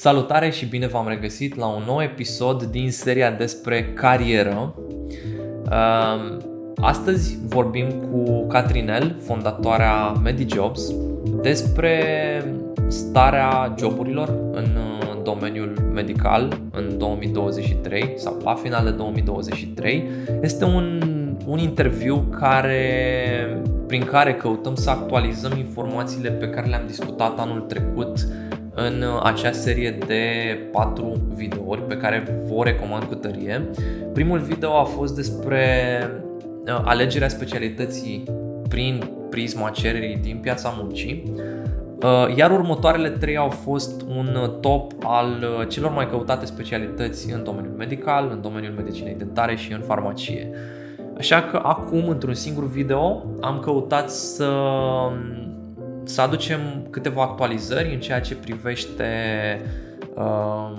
Salutare și bine v-am regăsit la un nou episod din seria despre carieră. Astăzi vorbim cu Catrinel, fondatoarea MediJobs, despre starea joburilor în uh, domeniul medical în 2023 sau la final de 2023. Este un, un interviu care, prin care căutăm să actualizăm informațiile pe care le-am discutat anul trecut în acea serie de patru videouri pe care vă recomand cu tărie. Primul video a fost despre uh, alegerea specialității prin prisma cererii din piața muncii, uh, iar următoarele trei au fost un top al uh, celor mai căutate specialități în domeniul medical, în domeniul medicinei dentare și în farmacie. Așa că acum, într-un singur video, am căutat să să aducem câteva actualizări în ceea ce privește uh,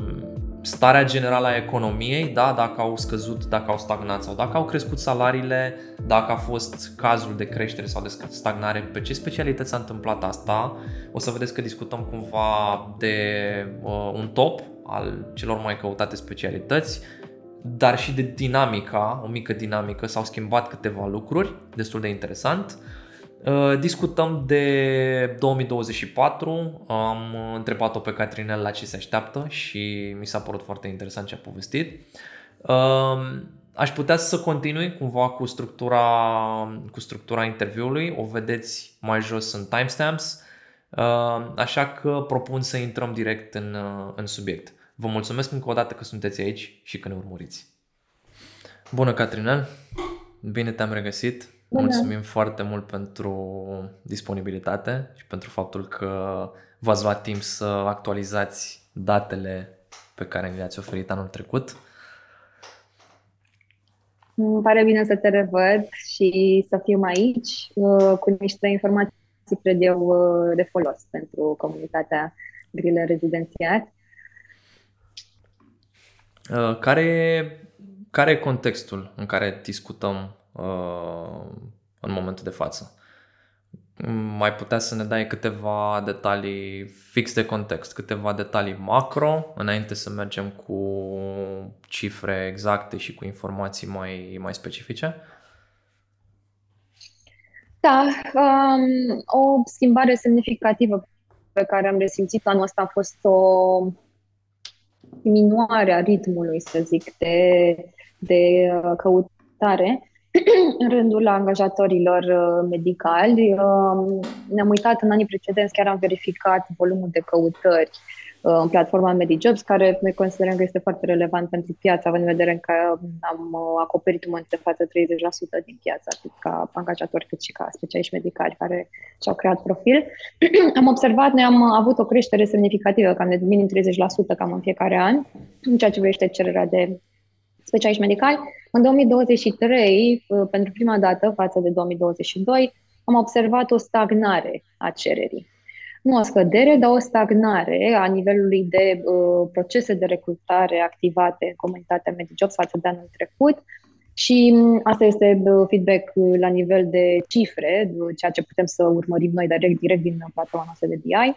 starea generală a economiei, da? dacă au scăzut, dacă au stagnat sau dacă au crescut salariile, dacă a fost cazul de creștere sau de stagnare, pe ce specialități s-a întâmplat asta. O să vedeți că discutăm cumva de uh, un top al celor mai căutate specialități, dar și de dinamica, o mică dinamică, s-au schimbat câteva lucruri, destul de interesant. Uh, Uh, discutăm de 2024, am întrebat-o pe Catrinel la ce se așteaptă și mi s-a părut foarte interesant ce a povestit. Um, aș putea să continui cumva cu structura, cu structura interviului, o vedeți mai jos în timestamps, uh, așa că propun să intrăm direct în, uh, în subiect. Vă mulțumesc încă o dată că sunteți aici și că ne urmăriți. Bună, Catrinel! Bine te-am regăsit! Bună. Mulțumim foarte mult pentru disponibilitate și pentru faptul că v-ați luat timp să actualizați datele pe care mi le-ați oferit anul trecut. Îmi pare bine să te revăd și să fiu aici uh, cu niște informații, cred eu, uh, de folos pentru comunitatea grile rezidențiat. Uh, care, care e contextul în care discutăm Uh, în momentul de față. Mai putea să ne dai câteva detalii fix de context, câteva detalii macro, înainte să mergem cu cifre exacte și cu informații mai, mai specifice? Da, um, o schimbare semnificativă pe care am resimțit anul ăsta a fost o diminuare a ritmului, să zic, de, de uh, căutare în rândul angajatorilor uh, medicali. Um, ne-am uitat în anii precedenți, chiar am verificat volumul de căutări uh, în platforma MediJobs, care noi considerăm că este foarte relevant pentru piață, având în vedere că am uh, acoperit în momentul de față 30% din piață, atât ca angajatori cât și ca specialiști medicali care și-au creat profil. am observat, noi am avut o creștere semnificativă, cam de minim 30% cam în fiecare an, în ceea ce privește cererea de specialiști medicali. În 2023, uh, pentru prima dată față de 2022, am observat o stagnare a cererii. Nu o scădere, dar o stagnare a nivelului de uh, procese de recrutare activate în comunitatea MediJobs față de anul trecut. Și um, asta este uh, feedback uh, la nivel de cifre, ceea ce putem să urmărim noi direct, direct din platforma noastră de BI.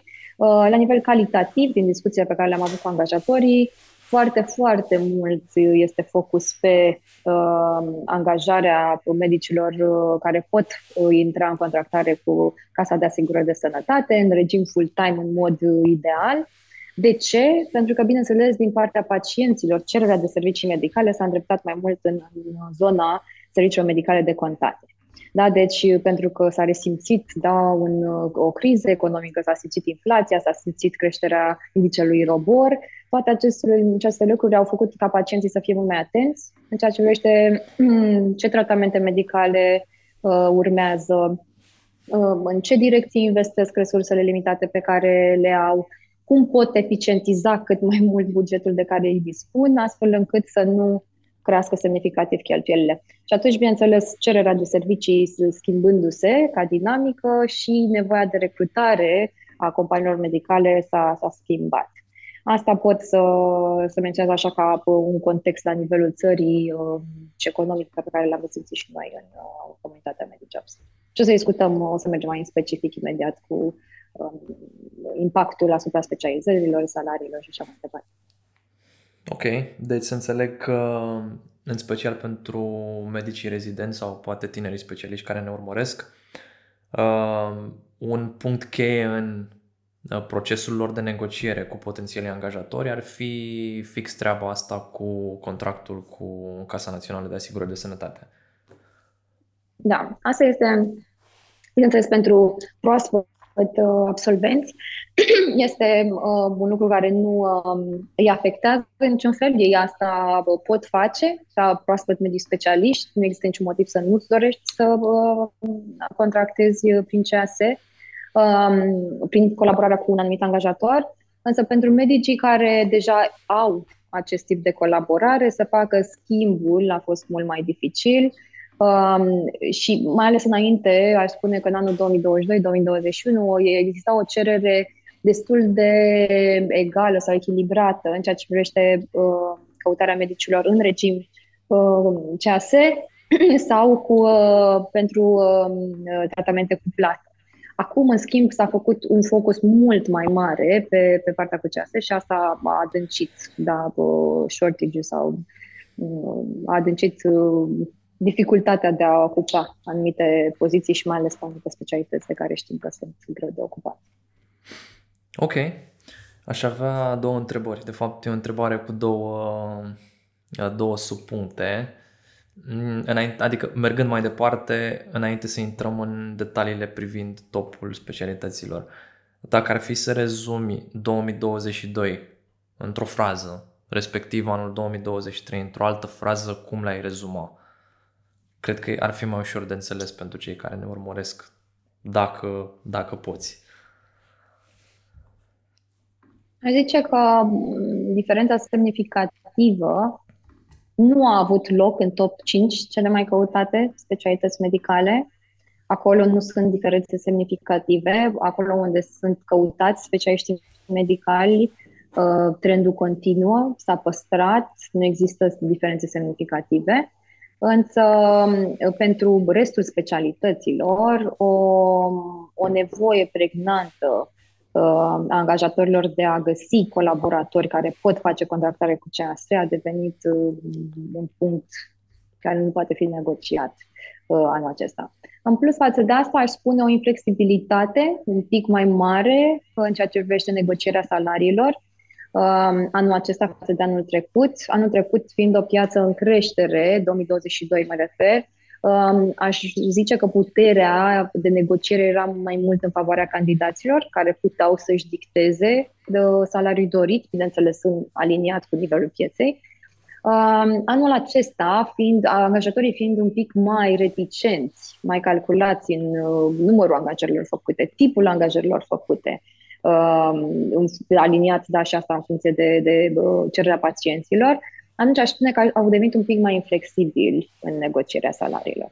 La nivel calitativ, din discuția pe care le-am avut cu angajatorii, foarte, foarte mult este focus pe uh, angajarea medicilor uh, care pot uh, intra în contractare cu Casa de Asigurări de Sănătate în regim full-time în mod uh, ideal. De ce? Pentru că, bineînțeles, din partea pacienților, cererea de servicii medicale s-a îndreptat mai mult în, în zona serviciilor medicale de contate. Da? Deci, pentru că s-a resimțit da, un, o criză economică, s-a simțit inflația, s-a simțit creșterea indicelui robor, toate aceste, aceste lucruri au făcut ca pacienții să fie mult mai atenți în ceea ce privește ce tratamente medicale uh, urmează, uh, în ce direcții investesc resursele limitate pe care le au, cum pot eficientiza cât mai mult bugetul de care îi dispun, astfel încât să nu crească semnificativ cheltuielile. Și atunci, bineînțeles, cererea de servicii schimbându-se ca dinamică și nevoia de recrutare a companiilor medicale s-a, s-a schimbat. Asta pot să, să menționez așa ca un context la nivelul țării uh, și economic pe care l-am simțit și noi în uh, comunitatea MediJobs. Și o să discutăm, o să mergem mai în specific imediat cu um, impactul asupra specializărilor, salariilor și așa mai departe. Ok, deci să înțeleg că în special pentru medicii rezidenți sau poate tinerii specialiști care ne urmăresc, uh, un punct cheie în uh, procesul lor de negociere cu potențialii angajatori ar fi fix treaba asta cu contractul cu Casa Națională de Asigurări de Sănătate. Da, asta este, bineînțeles, pentru proaspăt uh, absolvenți, este uh, un lucru care nu uh, îi afectează în niciun fel. Ei asta uh, pot face, ca proaspăt medici specialiști, nu există niciun motiv să nu-ți dorești să uh, contractezi prin CAS, uh, prin colaborarea cu un anumit angajator, însă pentru medicii care deja au acest tip de colaborare, să facă schimbul a fost mult mai dificil. Um, și mai ales înainte, aș spune că în anul 2022-2021 exista o cerere destul de egală sau echilibrată în ceea ce privește uh, căutarea medicilor în regim uh, CAS sau cu, uh, pentru uh, tratamente cuplate. Acum, în schimb, s-a făcut un focus mult mai mare pe, pe partea cu CAS și asta a adâncit da, uh, shortage sau uh, a adâncit uh, dificultatea de a ocupa anumite poziții și mai ales pe anumite specialități de care știm că sunt greu de ocupat. Ok. Aș avea două întrebări. De fapt, e o întrebare cu două, două subpuncte. Mm, adică, mergând mai departe, înainte să intrăm în detaliile privind topul specialităților, dacă ar fi să rezumi 2022 într-o frază, respectiv anul 2023 într-o altă frază, cum l-ai rezuma? Cred că ar fi mai ușor de înțeles pentru cei care ne urmăresc, dacă, dacă poți. Aș zice că mm, diferența semnificativă nu a avut loc în top 5 cele mai căutate specialități medicale. Acolo nu sunt diferențe semnificative. Acolo unde sunt căutați specialiști medicali, uh, trendul continuă, s-a păstrat, nu există diferențe semnificative. Însă, mm, pentru restul specialităților, o, o nevoie pregnantă uh, angajatorilor de a găsi colaboratori care pot face contractare cu CAS a devenit uh, un punct care nu poate fi negociat uh, anul acesta. În plus față de asta, aș spune o inflexibilitate un pic mai mare în ceea ce privește negocierea salariilor. Uh, anul acesta față de anul trecut. Anul trecut fiind o piață în creștere, 2022 mă refer, Um, aș zice că puterea de negociere era mai mult în favoarea candidaților care puteau să-și dicteze de salariul dorit, bineînțeles aliniat cu nivelul pieței. Um, anul acesta, fiind, angajatorii fiind un pic mai reticenți, mai calculați în uh, numărul angajărilor făcute, tipul angajărilor făcute, um, aliniați, da, și asta în funcție de, de uh, cererea pacienților, atunci aș spune că au devenit un pic mai inflexibili în negocierea salariilor.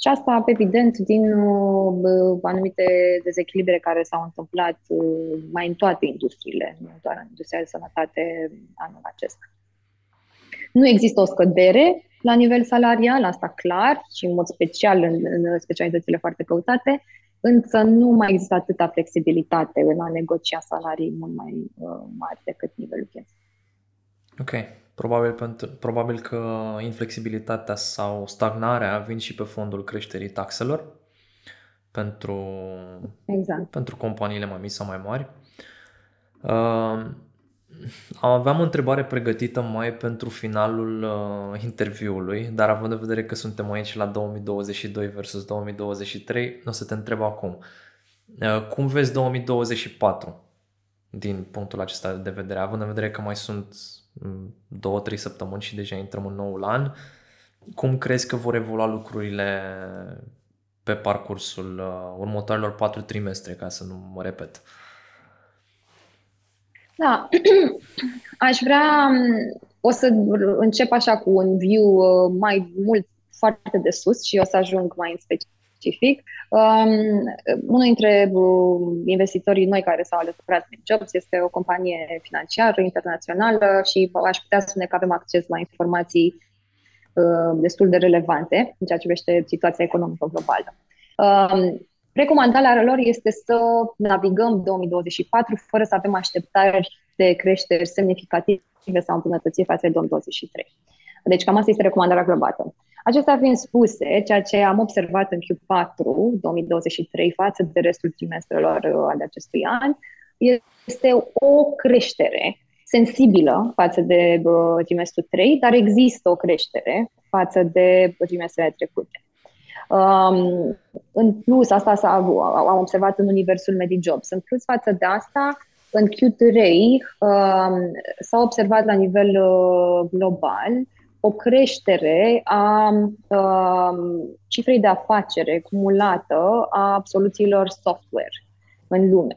Și asta, evident, din uh, anumite dezechilibre care s-au întâmplat uh, mai în toate industriile, nu doar în industria de sănătate anul acesta. Nu există o scădere la nivel salarial, asta clar, și în mod special în, în specialitățile foarte căutate, însă nu mai există atâta flexibilitate în a negocia salarii mult mai uh, mari decât nivelul pieței. Ok. Probabil, pentru, probabil că inflexibilitatea sau stagnarea vin și pe fondul creșterii taxelor pentru, exact. pentru companiile mai mici sau mai mari. Uh, aveam o întrebare pregătită mai pentru finalul uh, interviului, dar având în vedere că suntem aici la 2022 versus 2023, o să te întreb acum. Uh, cum vezi 2024 din punctul acesta de vedere, având în vedere că mai sunt două, trei săptămâni și deja intrăm în noul an. Cum crezi că vor evolua lucrurile pe parcursul uh, următoarelor patru trimestre, ca să nu mă repet? Da, aș vrea, o să încep așa cu un view uh, mai mult foarte de sus și o să ajung mai în special specific. Um, unul dintre uh, investitorii noi care s-au alăturat în Jobs este o companie financiară internațională și aș putea spune că avem acces la informații uh, destul de relevante în ceea ce privește situația economică globală. Um, recomandarea lor este să navigăm 2024 fără să avem așteptări de creșteri semnificative sau îmbunătățiri față de 2023. Deci cam asta este recomandarea globală. Acestea fiind spuse, ceea ce am observat în Q4 2023 față de restul trimestrelor uh, ale acestui an, este o creștere sensibilă față de uh, trimestrul 3, dar există o creștere față de trimestrele trecute. Um, în plus, asta s-a, am observat în universul MediJobs. În plus față de asta, în Q3 um, s-a observat la nivel uh, global o creștere a um, cifrei de afacere cumulată a soluțiilor software în lume.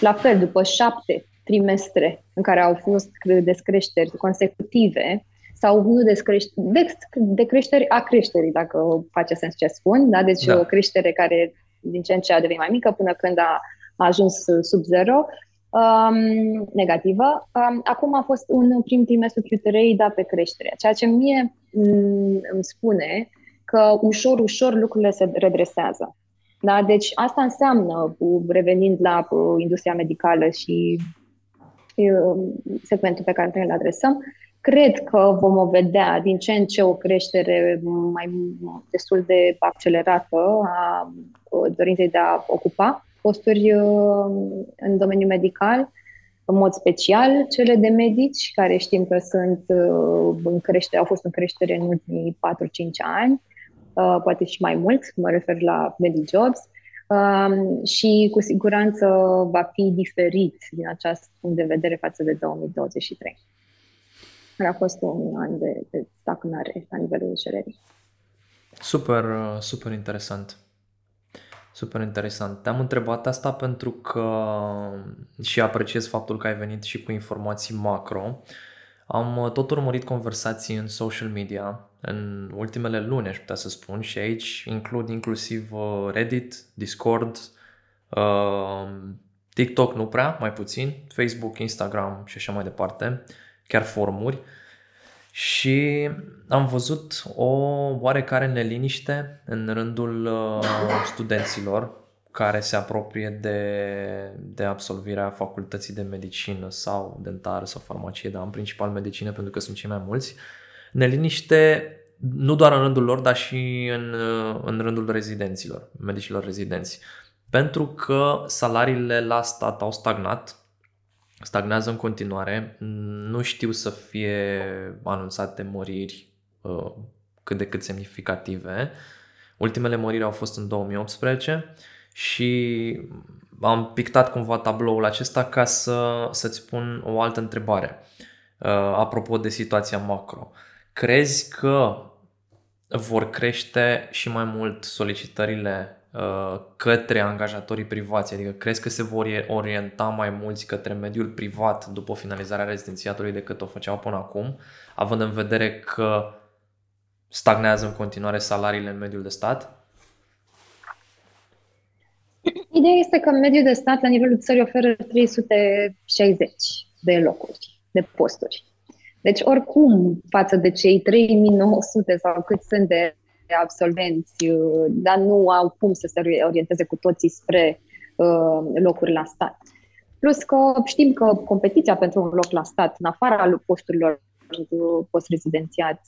La fel, după șapte trimestre în care au fost descreșteri consecutive, sau nu descreș- de, de creșteri a creșterii, dacă face sens ce spun, da? deci da. o creștere care din ce în ce a devenit mai mică până când a, a ajuns sub zero, um, negativă. Um, acum a fost un prim trimestru Q3 da pe creștere, ceea ce mie mm, îmi spune că ușor, ușor lucrurile se redresează. Da? Deci asta înseamnă, revenind la industria medicală și segmentul pe care îl adresăm, cred că vom vedea din ce în ce o creștere mai destul de accelerată a dorinței de a ocupa posturi în domeniul medical, în mod special cele de medici, care știm că sunt în creștere, au fost în creștere în ultimii 4-5 ani, poate și mai mult, mă refer la MediJobs, um, și cu siguranță va fi diferit din acest punct de vedere față de 2023 care a fost un an de, de stagnare la nivelul cererii. Super, super interesant. Super interesant. Te-am întrebat asta pentru că și apreciez faptul că ai venit și cu informații macro. Am tot urmărit conversații în social media în ultimele luni, aș putea să spun, și aici includ inclusiv uh, Reddit, Discord, uh, TikTok nu prea, mai puțin, Facebook, Instagram și așa mai departe chiar formuri și am văzut o oarecare neliniște în rândul uh, studenților care se apropie de, de absolvirea facultății de medicină sau dentară sau farmacie, dar în principal medicină pentru că sunt cei mai mulți. Neliniște nu doar în rândul lor, dar și în, uh, în rândul rezidenților, medicilor rezidenți. Pentru că salariile la stat au stagnat stagnează în continuare. Nu știu să fie anunțate măriri uh, cât de cât semnificative. Ultimele măriri au fost în 2018 și am pictat cumva tabloul acesta ca să, să-ți pun o altă întrebare uh, apropo de situația macro. Crezi că vor crește și mai mult solicitările Uh, către angajatorii privați? Adică crezi că se vor orienta mai mulți către mediul privat după finalizarea rezidențiatului decât o făceau până acum, având în vedere că stagnează în continuare salariile în mediul de stat? Ideea este că mediul de stat la nivelul țării oferă 360 de locuri, de posturi. Deci, oricum, față de cei 3900 sau cât sunt de absolvenți, uh, dar nu au cum să se orienteze cu toții spre uh, locuri la stat. Plus că știm că competiția pentru un loc la stat, în afara posturilor post-rezidențiat,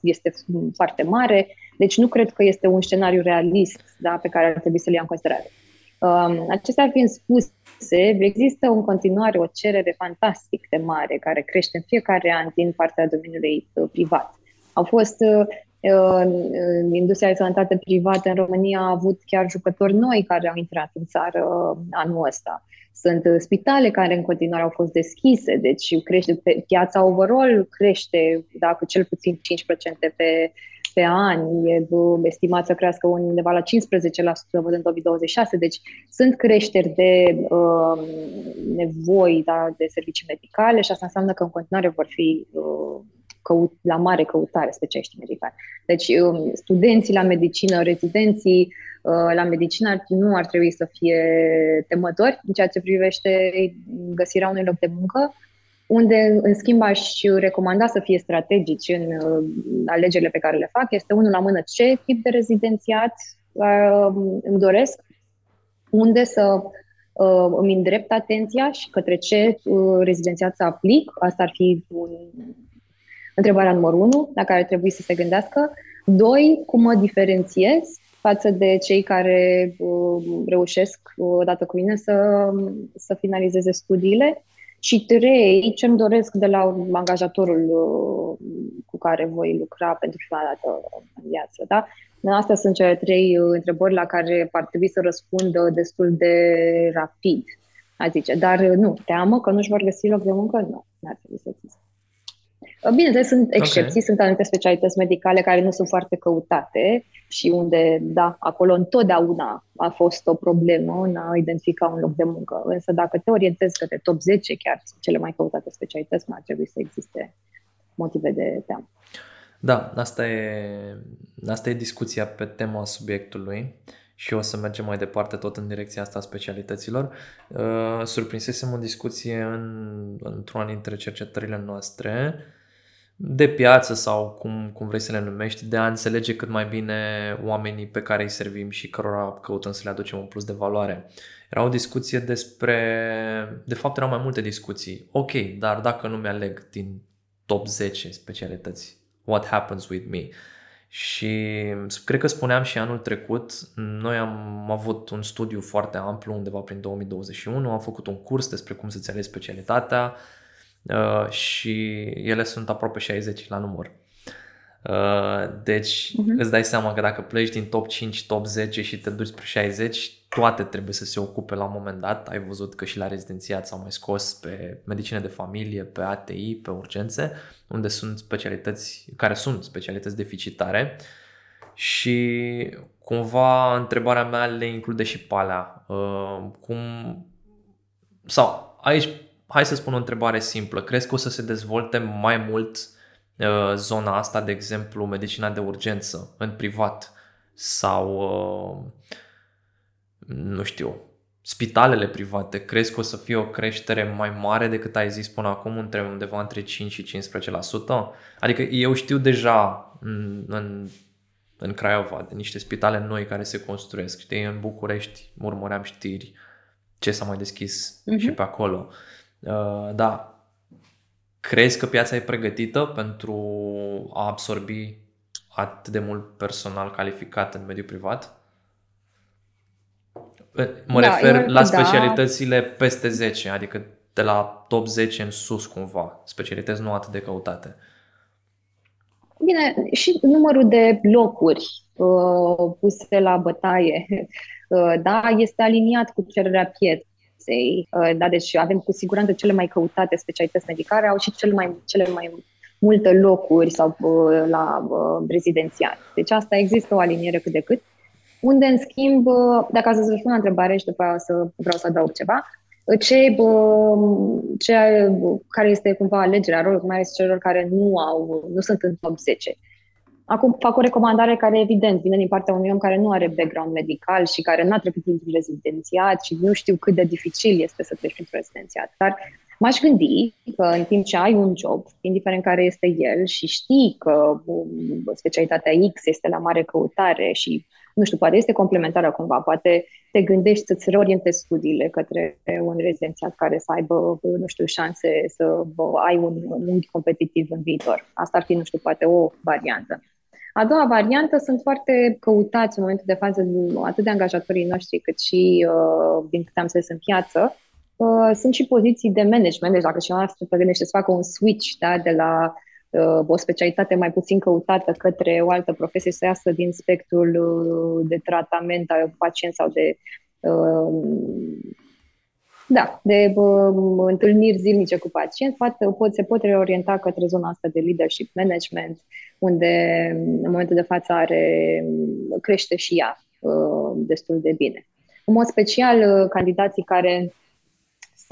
este foarte mare, deci nu cred că este un scenariu realist da, pe care ar trebui să-l ia în considerare. Um, acestea fiind spuse, există în continuare o cerere fantastic de mare care crește în fiecare an din partea domeniului uh, privat. Au fost industria de sănătate privată în România a avut chiar jucători noi care au intrat în țară uh, anul ăsta. Sunt uh, spitale care în continuare au fost deschise, deci crește pe piața overall crește dacă cel puțin 5% pe, pe an, e uh, estimat să crească undeva la 15% văd în 2026, deci sunt creșteri de uh, nevoi da, de servicii medicale și asta înseamnă că în continuare vor fi uh, căut, la mare căutare specialiști medicali. Deci um, studenții la medicină, rezidenții uh, la medicină nu ar trebui să fie temători în ceea ce privește găsirea unui loc de muncă, unde, în schimb, aș recomanda să fie strategici în uh, alegerile pe care le fac, este unul la mână ce tip de rezidențiat uh, îmi doresc, unde să uh, îmi îndrept atenția și către ce uh, rezidențiat să aplic. Asta ar fi un, întrebarea numărul unu, la care trebuie să se gândească. Doi, cum mă diferențiez față de cei care uh, reușesc odată cu mine să, să finalizeze studiile. Și trei, ce îmi doresc de la angajatorul uh, cu care voi lucra pentru prima dată în viață. Da? Astea sunt cele trei uh, întrebări la care ar trebui să răspundă destul de rapid, aș zice. Dar uh, nu, teamă că nu-și vor găsi loc de muncă? Nu, nu ar trebui să existe. Bine, sunt excepții, okay. sunt anumite specialități medicale care nu sunt foarte căutate și unde, da, acolo întotdeauna a fost o problemă în a identifica un loc de muncă. Însă dacă te orientezi către top 10, chiar cele mai căutate specialități, nu ar trebui să existe motive de teamă. Da, asta e, asta e discuția pe tema subiectului și o să mergem mai departe tot în direcția asta a specialităților. Uh, surprinsesem o discuție în, într-una dintre cercetările noastre de piață sau cum, cum vrei să le numești, de a înțelege cât mai bine oamenii pe care îi servim și cărora căutăm să le aducem un plus de valoare. Era o discuție despre, de fapt erau mai multe discuții. Ok, dar dacă nu mi-aleg din top 10 specialități, what happens with me? Și cred că spuneam și anul trecut, noi am avut un studiu foarte amplu undeva prin 2021, am făcut un curs despre cum să-ți alegi specialitatea, Uh, și ele sunt aproape 60 la număr. Uh, deci uh-huh. îți dai seama că dacă pleci din top 5, top 10 și te duci spre 60, toate trebuie să se ocupe la un moment dat. Ai văzut că și la rezidențiat s-au mai scos pe medicină de familie, pe ATI, pe urgențe, unde sunt specialități care sunt specialități deficitare și cumva întrebarea mea le include și pe alea. Uh, cum sau aici hai să spun o întrebare simplă. Crezi că o să se dezvolte mai mult uh, zona asta, de exemplu, medicina de urgență în privat sau, uh, nu știu, spitalele private? Crezi că o să fie o creștere mai mare decât ai zis până acum, între undeva între 5 și 15%? Adică eu știu deja în, în în Craiova, de niște spitale noi care se construiesc. Știi, în București urmăream știri ce s-a mai deschis uh-huh. și pe acolo. Uh, da, crezi că piața e pregătită pentru a absorbi atât de mult personal calificat în mediul privat? Mă da, refer la da. specialitățile da. peste 10, adică de la top 10 în sus cumva, specialități nu atât de căutate. Bine, și numărul de locuri uh, puse la bătaie, uh, da, este aliniat cu cererea pieței pieței, uh, da, deci avem cu siguranță cele mai căutate specialități medicale, au și cele mai, cele mai multe locuri sau uh, la uh, rezidențiat. Deci asta există o aliniere cât de cât. Unde, în schimb, dacă să răspund la întrebare și după aia să vreau să adaug ceva, ce, ce, care este cumva alegerea rolului, mai ales celor care nu au, nu sunt în top 10. Acum fac o recomandare care, evident, vine din partea unui om care nu are background medical și care nu a trecut prin rezidențiat și nu știu cât de dificil este să treci printr rezidențiat. Dar m-aș gândi că în timp ce ai un job, indiferent care este el, și știi că um, specialitatea X este la mare căutare și, nu știu, poate este complementară cumva, poate te gândești să-ți reorientezi studiile către un rezidențiat care să aibă, nu știu, șanse să ai un unghi competitiv în viitor. Asta ar fi, nu știu, poate o variantă. A doua variantă sunt foarte căutați în momentul de față atât de angajatorii noștri cât și uh, din câte am înțeles în piață. Uh, sunt și poziții de management, deci dacă cineva se gândește să facă un switch da, de la uh, o specialitate mai puțin căutată către o altă profesie, să iasă din spectrul uh, de tratament al pacient sau de uh, da, de uh, întâlniri zilnice cu pacienți, poate, pot, se pot reorienta către zona asta de leadership management, unde în momentul de față are, crește și ea uh, destul de bine. În mod special, uh, candidații care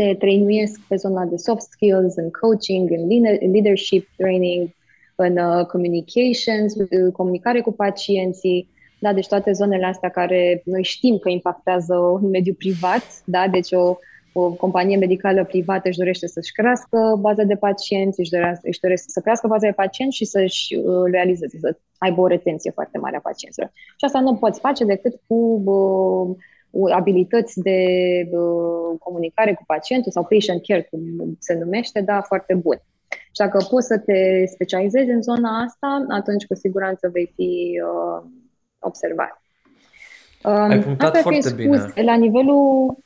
se trăinuiesc pe zona de soft skills, în coaching, în leadership training, în uh, communications, uh, comunicare cu pacienții, da, deci toate zonele astea care noi știm că impactează un mediu privat, da, deci o o companie medicală privată își dorește să-și crească baza de pacienți, își dorește, își dorește să crească baza de pacienți și să-și uh, realizeze, să aibă o retenție foarte mare a pacienților. Și asta nu poți face decât cu uh, abilități de uh, comunicare cu pacientul sau patient care, cum se numește, da, foarte bun. Și dacă poți să te specializezi în zona asta, atunci cu siguranță vei fi uh, observat. Um, Ai punctat Asta foarte spus, bine. La nivelul...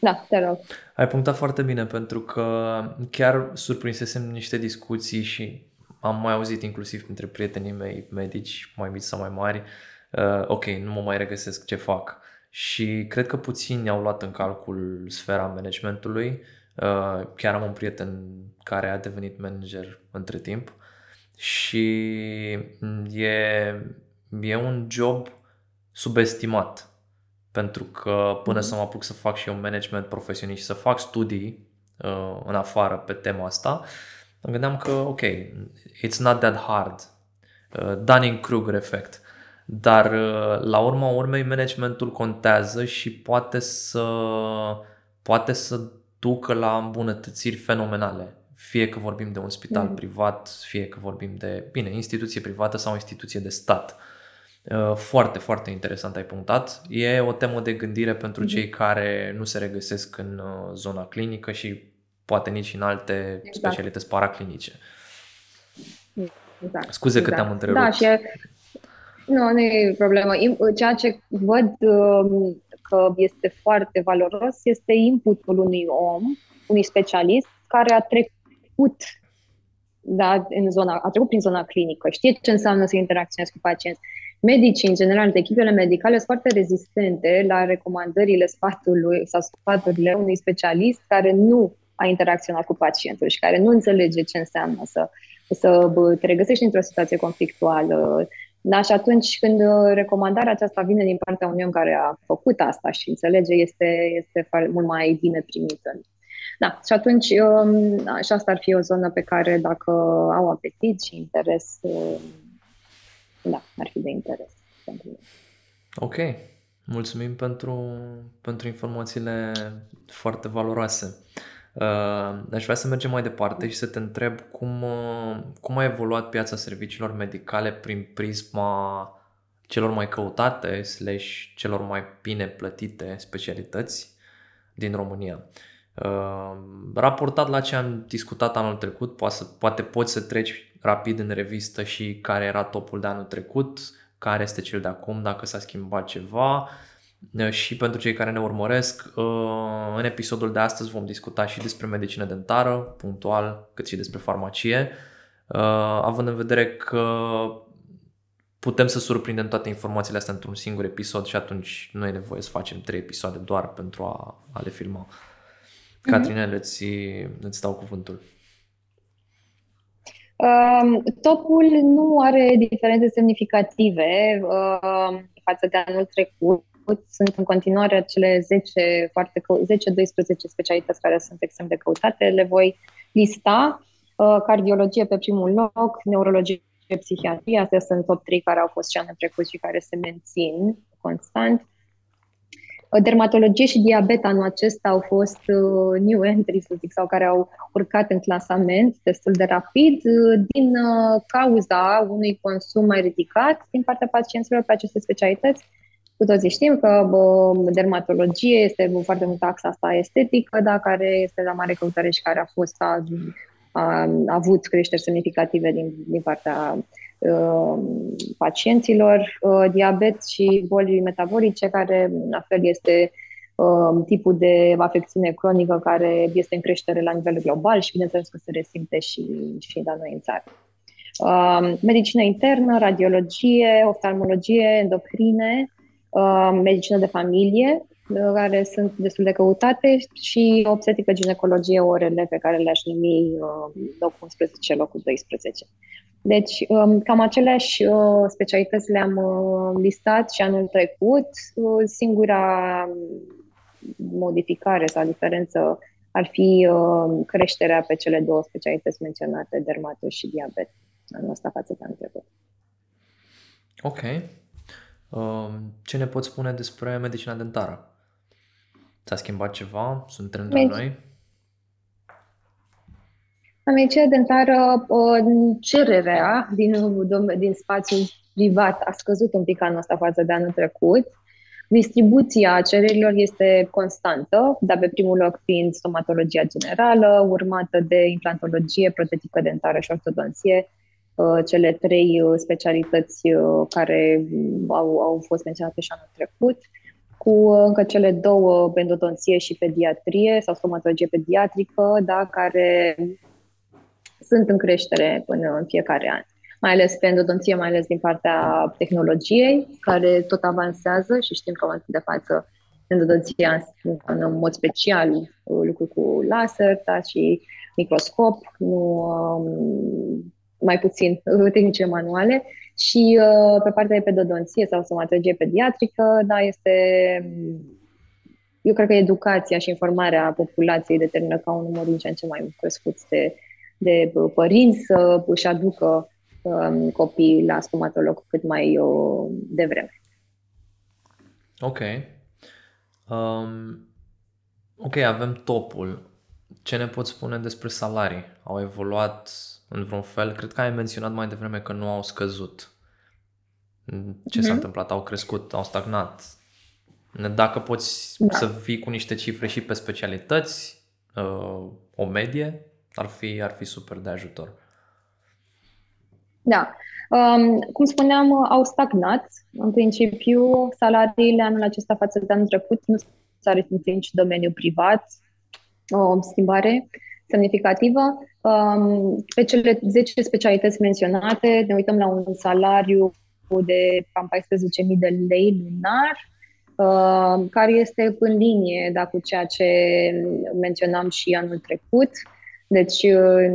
Da, te rog. Ai punctat foarte bine pentru că chiar surprinsesem niște discuții și am mai auzit inclusiv între prietenii mei medici, mai mici sau mai mari, uh, ok, nu mă mai regăsesc ce fac. Și cred că puțini au luat în calcul sfera managementului. Uh, chiar am un prieten care a devenit manager între timp și e, e un job subestimat. Pentru că până mm-hmm. să mă apuc să fac și eu management profesionist și să fac studii uh, în afară pe tema asta, îmi gândeam că, ok, it's not that hard. Uh, Dunning-Kruger effect. Dar uh, la urma urmei managementul contează și poate să poate să ducă la îmbunătățiri fenomenale. Fie că vorbim de un spital mm. privat, fie că vorbim de, bine, instituție privată sau instituție de stat. Uh, foarte, foarte interesant ai punctat. E o temă de gândire pentru mm-hmm. cei care nu se regăsesc în uh, zona clinică și poate nici în alte exact. specialități paraclinice. Exact. Scuze exact. că te-am întrerupt. Da, și e... Nu, nu e problemă. Ceea ce văd um, că este foarte valoros este inputul unui om, unui specialist care a trecut da, în zona, a trecut prin zona clinică, știe ce înseamnă să interacționezi cu pacienți. Medicii, în general, de echipele medicale sunt foarte rezistente la recomandările sfatului sau sfaturile unui specialist care nu a interacționat cu pacientul și care nu înțelege ce înseamnă să, să te regăsești într-o situație conflictuală. Da, și atunci când recomandarea aceasta vine din partea unui om care a făcut asta și înțelege, este, este mult mai bine primită. Da, și atunci um, și asta ar fi o zonă pe care dacă au apetit și interes, um, da, ar fi de interes pentru mine. Ok, mulțumim pentru, pentru informațiile foarte valoroase. Uh, aș vrea să mergem mai departe și să te întreb cum, uh, cum a evoluat piața serviciilor medicale prin prisma celor mai căutate slash celor mai bine plătite specialități din România. Uh, raportat la ce am discutat anul trecut, poate, poate poți să treci rapid în revistă și care era topul de anul trecut, care este cel de acum, dacă s-a schimbat ceva, Eh, și pentru cei care ne urmăresc, eh, în episodul de astăzi vom discuta și despre medicină dentară, punctual, cât și despre farmacie, eh, având în vedere că putem să surprindem toate informațiile astea într-un singur episod și atunci nu e nevoie să facem trei episoade doar pentru a, a le filma. Mm-hmm. Catrinele, îți, îți dau cuvântul. Um, topul nu are diferențe semnificative uh, față de anul trecut sunt în continuare cele 10, foarte 10-12 specialități care sunt extrem de căutate. Le voi lista. Uh, cardiologie pe primul loc, neurologie, psihiatrie, astea sunt top 3 care au fost și anul trecut și care se mențin constant. Uh, dermatologie și diabet anul acesta au fost uh, new entries, să zic, sau care au urcat în clasament destul de rapid din cauza unui consum mai ridicat din partea pacienților pe aceste specialități cu toții știm că bă, dermatologie este foarte mult axa asta estetică, da, care este la mare căutare și care a fost a, a, a avut creșteri semnificative din, din partea uh, pacienților, uh, diabet și boli metabolice, care la fel este uh, tipul de afecțiune cronică care este în creștere la nivel global și bineînțeles că se resimte și, și la noi în țară. Uh, medicină internă, radiologie, oftalmologie, endocrine, Uh, medicină de familie, uh, care sunt destul de căutate, și obstetrică, ginecologie, orele pe care le-aș numi uh, locul 11, locul 12. Deci, um, cam aceleași specialități le-am listat și anul trecut. Singura modificare sau diferență ar fi creșterea pe cele două specialități menționate, dermato și diabet, anul ăsta față de anul trecut. Ok. Um, ce ne poți spune despre medicina dentară? S-a schimbat ceva? Sunt trenduri Medic- noi? La medicina dentară, cererea din, din spațiul privat a scăzut un pic anul ăsta față de anul trecut. Distribuția cererilor este constantă, dar pe primul loc fiind stomatologia generală, urmată de implantologie, protetică dentară și ortodonție, uh, cele trei uh, specialități uh, care au, au fost menționate și anul trecut, cu încă cele două, endodonție și pediatrie sau stomatologie pediatrică, da, care sunt în creștere până în fiecare an. Mai ales pe endodonție, mai ales din partea tehnologiei, care tot avansează și știm că în de față endodonția înseamnă în mod special lucruri cu laser da, și microscop, nu, um, mai puțin tehnice manuale și uh, pe partea de pedodonție sau somatologie pediatrică, da, este eu cred că educația și informarea populației determină ca un număr din ce în ce mai crescut de, de părinți să își aducă um, copii la stomatolog cât mai uh, devreme. Ok. Um, ok, avem topul. Ce ne poți spune despre salarii? Au evoluat în vreun fel? Cred că ai menționat mai devreme că nu au scăzut. Ce mm-hmm. s-a întâmplat? Au crescut? Au stagnat? Dacă poți da. să vii cu niște cifre și pe specialități, uh, o medie, ar fi, ar fi super de ajutor. Da. Um, cum spuneam, au stagnat. În principiu, salariile anul acesta față de anul trecut nu s-a resimțit nici domeniul privat, o schimbare semnificativă. Um, pe cele 10 specialități menționate, ne uităm la un salariu de cam 14.000 de lei lunar, uh, care este în linie da, cu ceea ce menționam și anul trecut. Deci, uh,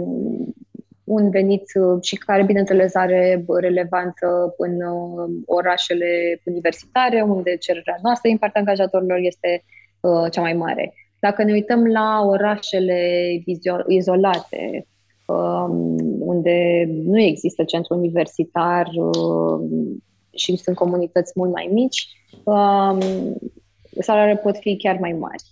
un venit uh, și care, bineînțeles, are relevanță în uh, orașele universitare, unde cererea noastră din partea angajatorilor este uh, cea mai mare. Dacă ne uităm la orașele izolate, um, unde nu există centru universitar și sunt comunități mult mai mici, um, salariile pot fi chiar mai mari.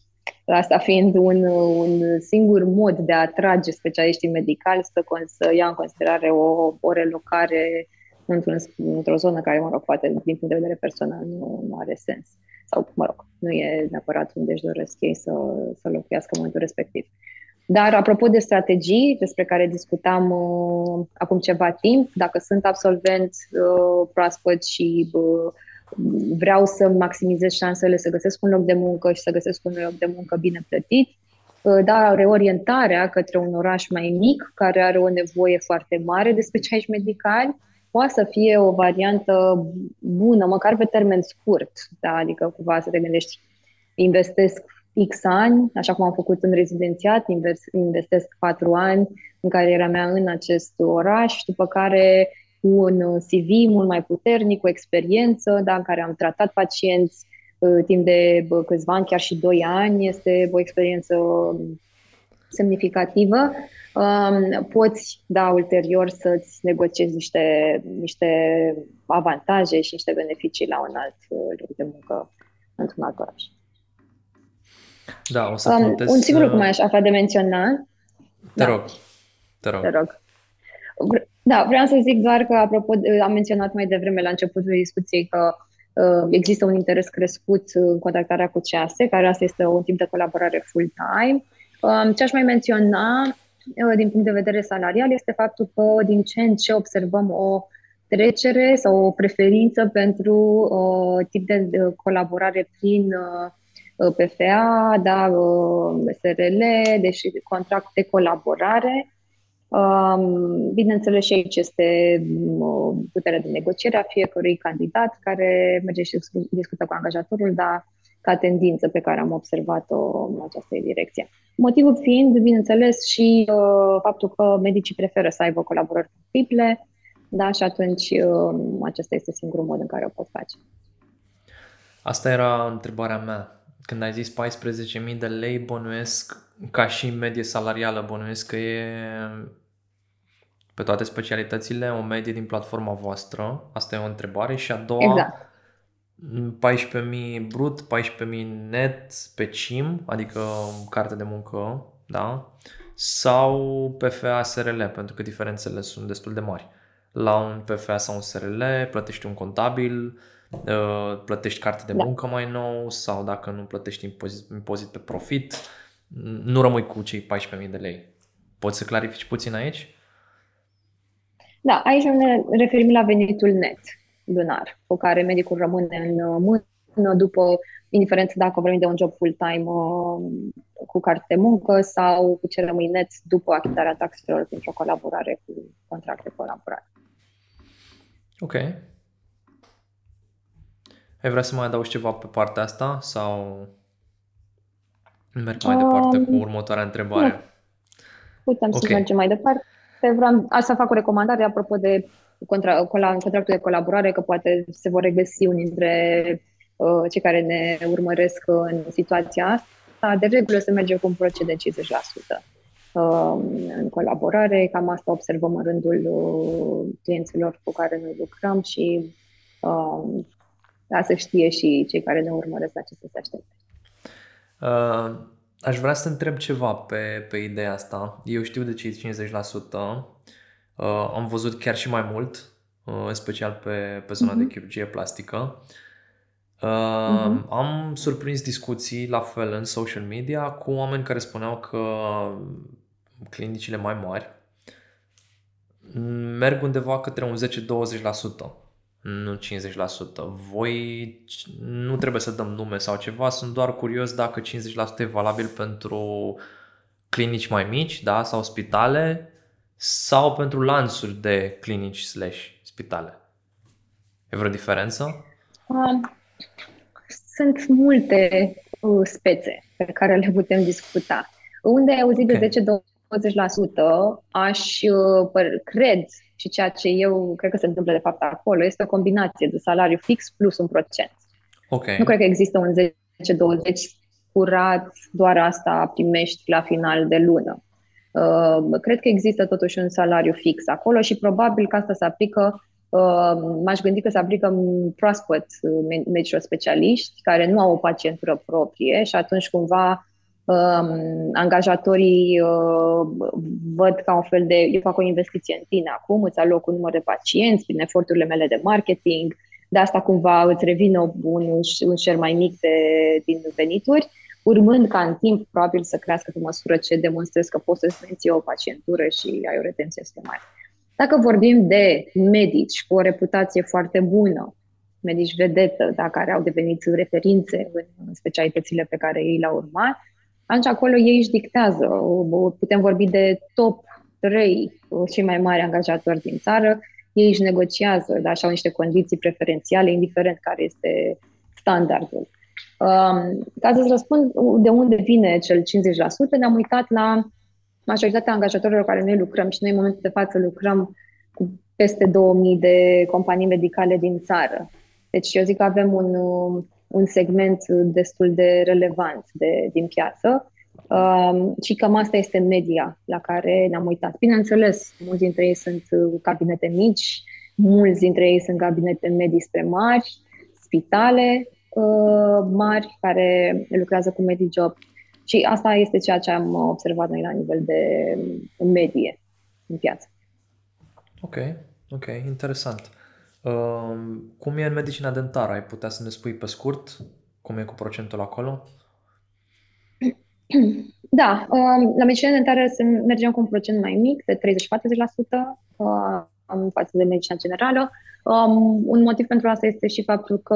Asta fiind un, un singur mod de a atrage specialiștii medicali să, să ia în considerare o, o relocare într-un, într-o zonă care, mă rog, poate din punct de vedere personal nu, nu are sens. Sau, mă rog, nu e neapărat unde își doresc ei să, să locuiască în momentul respectiv. Dar, apropo de strategii despre care discutam uh, acum ceva timp, dacă sunt absolvent uh, proaspăt și uh, vreau să maximizez șansele să găsesc un loc de muncă și să găsesc un loc de muncă bine plătit, uh, da, reorientarea către un oraș mai mic, care are o nevoie foarte mare de specialiști medicali, poate să fie o variantă bună, măcar pe termen scurt, da, adică cumva să te gândești, investesc X ani, așa cum am făcut în rezidențiat, investesc 4 ani în cariera mea în acest oraș, după care cu un uh, CV mult mai puternic, cu experiență, da, în care am tratat pacienți uh, timp de câțiva ani, chiar și 2 ani, este o experiență semnificativă. Um, poți, da, ulterior să-ți negociezi niște, niște avantaje și niște beneficii la un alt uh, loc de muncă într-un alt oraș. Da, o să um, Un singur lucru mai aș afla de menționat. Te da. rog. Te rog. Te rog. Da, vreau să zic doar că, apropo, am menționat mai devreme la începutul discuției că uh, există un interes crescut în contactarea cu CEASE, care asta este un tip de colaborare full-time. Um, ce aș mai menționa uh, din punct de vedere salarial este faptul că din ce în ce observăm o trecere sau o preferință pentru uh, tip de colaborare prin uh, PFA, da, uh, SRL, deci contract de colaborare, Bineînțeles, și aici este puterea de negociere a fiecărui candidat care merge și discută cu angajatorul, dar ca tendință pe care am observat-o în această direcție. Motivul fiind, bineînțeles, și uh, faptul că medicii preferă să aibă colaborări multiple, da, și atunci uh, acesta este singurul mod în care o pot face. Asta era întrebarea mea. Când ai zis 14.000 de lei, bănuiesc, ca și medie salarială, bănuiesc că e pe toate specialitățile o medie din platforma voastră? Asta e o întrebare. Și a doua, exact. 14.000 brut, 14.000 net pe CIM, adică carte de muncă, da? Sau PFA SRL, pentru că diferențele sunt destul de mari. La un PFA sau un SRL plătești un contabil, uh, plătești carte de da. muncă mai nou sau dacă nu plătești impozit, impozit pe profit, nu rămâi cu cei 14.000 de lei. Poți să clarifici puțin aici? Da, aici ne referim la venitul net lunar, cu care medicul rămâne în mână după, indiferent dacă vorbim de un job full-time uh, cu carte de muncă sau cu ce rămâi net după achitarea taxelor printr-o colaborare cu contract de colaborare. Ok. Ai vrea să mai adaugi ceva pe partea asta sau merg mai um, departe cu următoarea întrebare? Nu. Putem okay. să mergem mai departe. Vreau să fac o recomandare apropo de contra, contractul de colaborare, că poate se vor regăsi unii dintre uh, cei care ne urmăresc în situația asta. De regulă se merge cu un procent de 50% uh, în colaborare. Cam asta observăm în rândul uh, clienților cu care noi lucrăm și uh, da, să știe și cei care ne urmăresc la ce să se aștepte. Uh, Aș vrea să întreb ceva pe, pe ideea asta. Eu știu de cei 50%. Uh, am văzut chiar și mai mult, uh, în special pe, pe zona uh-huh. de mhm. chirurgie plastică. Uh, uh-huh. Am surprins discuții la fel în social media cu oameni care spuneau că clinicile mai mari merg undeva către un 10-20% nu 50%. Voi nu trebuie să dăm nume sau ceva, sunt doar curios dacă 50% e valabil pentru clinici mai mici, da, sau spitale, sau pentru lanțuri de clinici slash spitale. E vreo diferență? Um, sunt multe uh, spețe pe care le putem discuta. Unde ai auzit okay. de 10-20%, aș uh, cred și ceea ce eu cred că se întâmplă de fapt acolo este o combinație de salariu fix plus un procent. Okay. Nu cred că există un 10-20 curat, doar asta primești la final de lună. Uh, cred că există totuși un salariu fix acolo și probabil că asta se aplică, uh, m-aș gândi că se aplică proaspăt uh, medicilor specialiști care nu au o pacientură proprie și atunci cumva um, angajatorii uh, văd ca un fel de, eu fac o investiție în tine acum, îți aloc un număr de pacienți prin eforturile mele de marketing, de asta cumva îți revine un, un share mai mic de, din venituri, urmând ca în timp probabil să crească pe măsură ce demonstrezi că poți să-ți menții o pacientură și ai o retenție este mare. Dacă vorbim de medici cu o reputație foarte bună, medici vedetă, da, care au devenit referințe în specialitățile pe care ei le-au urmat, atunci acolo ei își dictează. Putem vorbi de top 3 cei mai mari angajatori din țară, ei își negociază, da, și au niște condiții preferențiale, indiferent care este standardul. Um, ca să-ți răspund de unde vine cel 50%, ne-am uitat la majoritatea angajatorilor care noi lucrăm și noi în momentul de față lucrăm cu peste 2000 de companii medicale din țară. Deci eu zic că avem un, un segment destul de relevant de, din piață um, și cam asta este media la care ne-am uitat. Bineînțeles, mulți dintre ei sunt cabinete mici, mulți dintre ei sunt cabinete medii spre mari, spitale uh, mari care lucrează cu MediJob și asta este ceea ce am observat noi la nivel de medie în piață. Ok, ok, interesant. Cum e în medicina dentară? Ai putea să ne spui pe scurt cum e cu procentul acolo? Da, um, la medicina dentară se mergem cu un procent mai mic, de 30-40%, uh, în față de medicina generală. Um, un motiv pentru asta este și faptul că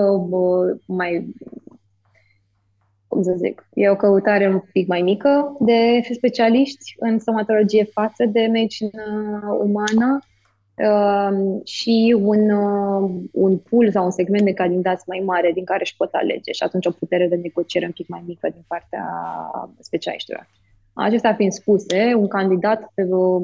mai cum să zic, e o căutare un pic mai mică de specialiști în stomatologie față de medicină umană uh, și un, uh, un pool sau un segment de candidați mai mare din care își pot alege și atunci o putere de negociere un pic mai mică din partea specialiștilor. Acestea fiind spuse, un candidat,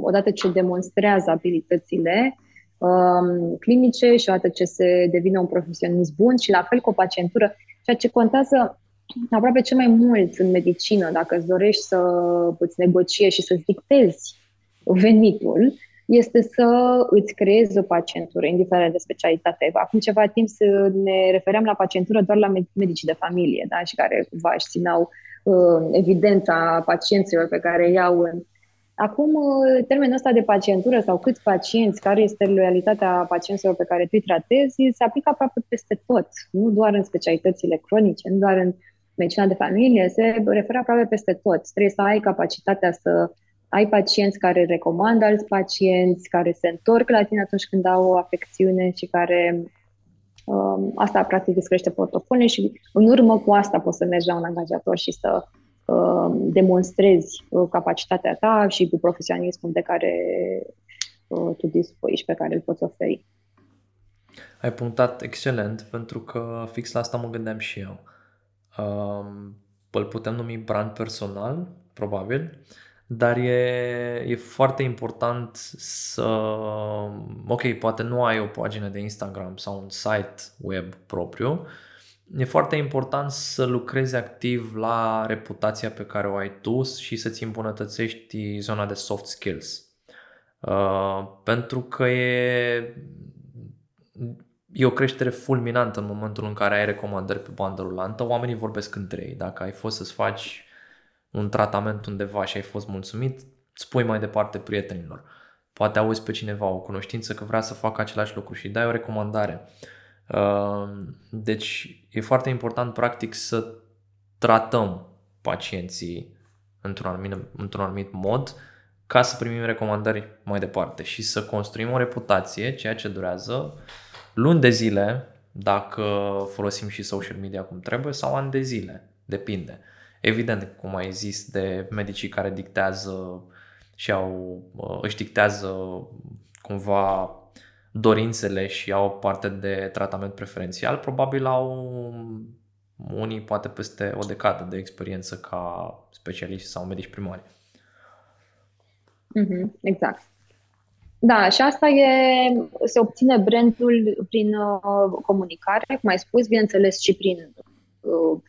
odată ce demonstrează abilitățile um, clinice și odată ce se devine un profesionist bun și la fel cu o pacientură, ceea ce contează aproape cel mai mult în medicină, dacă îți dorești să îți negociezi și să-ți dictezi venitul, este să îți creezi o pacientură, indiferent de specialitate. Acum ceva timp să ne refeream la pacientură doar la medicii de familie, da? și care cumva își țineau uh, evidența pacienților pe care iau în Acum, termenul ăsta de pacientură sau câți pacienți, care este loialitatea pacienților pe care tu îi tratezi, se aplică aproape peste tot, nu doar în specialitățile cronice, nu doar în medicina de familie, se referă aproape peste tot. Trebuie să ai capacitatea să ai pacienți care recomandă alți pacienți, care se întorc la tine atunci când au o afecțiune și care um, asta practic îți crește portofoliul și în urmă cu asta poți să mergi la un angajator și să um, demonstrezi uh, capacitatea ta și cu profesionismul de care uh, tu dispui și pe care îl poți oferi. Ai punctat excelent pentru că fix la asta mă gândeam și eu. Um, îl putem numi brand personal, probabil, dar e, e foarte important să... Ok, poate nu ai o pagină de Instagram sau un site web propriu, e foarte important să lucrezi activ la reputația pe care o ai tu și să-ți îmbunătățești zona de soft skills. Uh, pentru că e, e o creștere fulminantă în momentul în care ai recomandări pe bandă rulantă. Oamenii vorbesc între ei. Dacă ai fost să-ți faci un tratament undeva și ai fost mulțumit, spui mai departe prietenilor. Poate auzi pe cineva, o cunoștință că vrea să facă același lucru și dai o recomandare. Uh, deci e foarte important practic să tratăm pacienții într-un anumit, într-un anumit mod ca să primim recomandări mai departe și să construim o reputație, ceea ce durează luni de zile, dacă folosim și social media cum trebuie, sau ani de zile, depinde. Evident, cum ai zis, de medicii care dictează și au, uh, își dictează cumva dorințele și au parte de tratament preferențial, probabil au unii poate peste o decadă de experiență ca specialiști sau medici primari. Mm-hmm, exact. Da, și asta e, se obține brandul prin uh, comunicare, cum ai spus, bineînțeles și prin uh, um,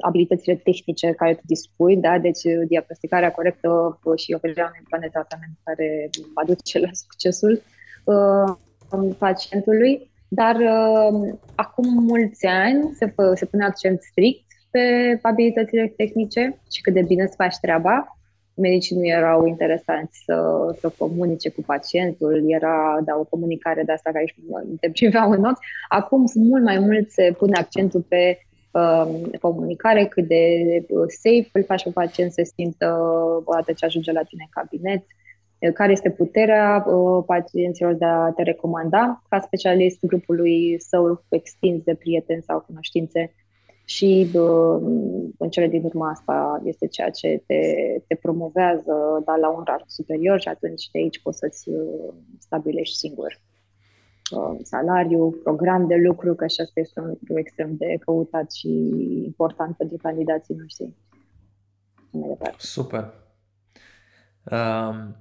abilitățile tehnice care tu dispui, da? deci uh, diagnosticarea corectă uh, și oferirea unui plan de tratament care aduce la succesul uh, pacientului. Dar uh, acum mulți ani se, fă, se pune accent strict pe abilitățile tehnice și cât de bine să faci treaba. Medicii nu erau interesanți să, să comunice cu pacientul, era da, o comunicare de asta care te priveau în ochi. Acum mult mai mult se pune accentul pe Um, comunicare, cât de uh, safe îl faci pe pacient să simtă uh, odată ce ajunge la tine în cabinet, uh, care este puterea pacienților de a te recomanda ca specialist grupului său extins de prieteni sau cunoștințe? Și în cele din urmă asta este ceea ce te, te promovează dar la un rar superior și atunci de aici poți să-ți stabilești singur. Uh, salariu, program de lucru, că și asta este un lucru extrem de căutat și important pentru candidații noștri. Super. Um,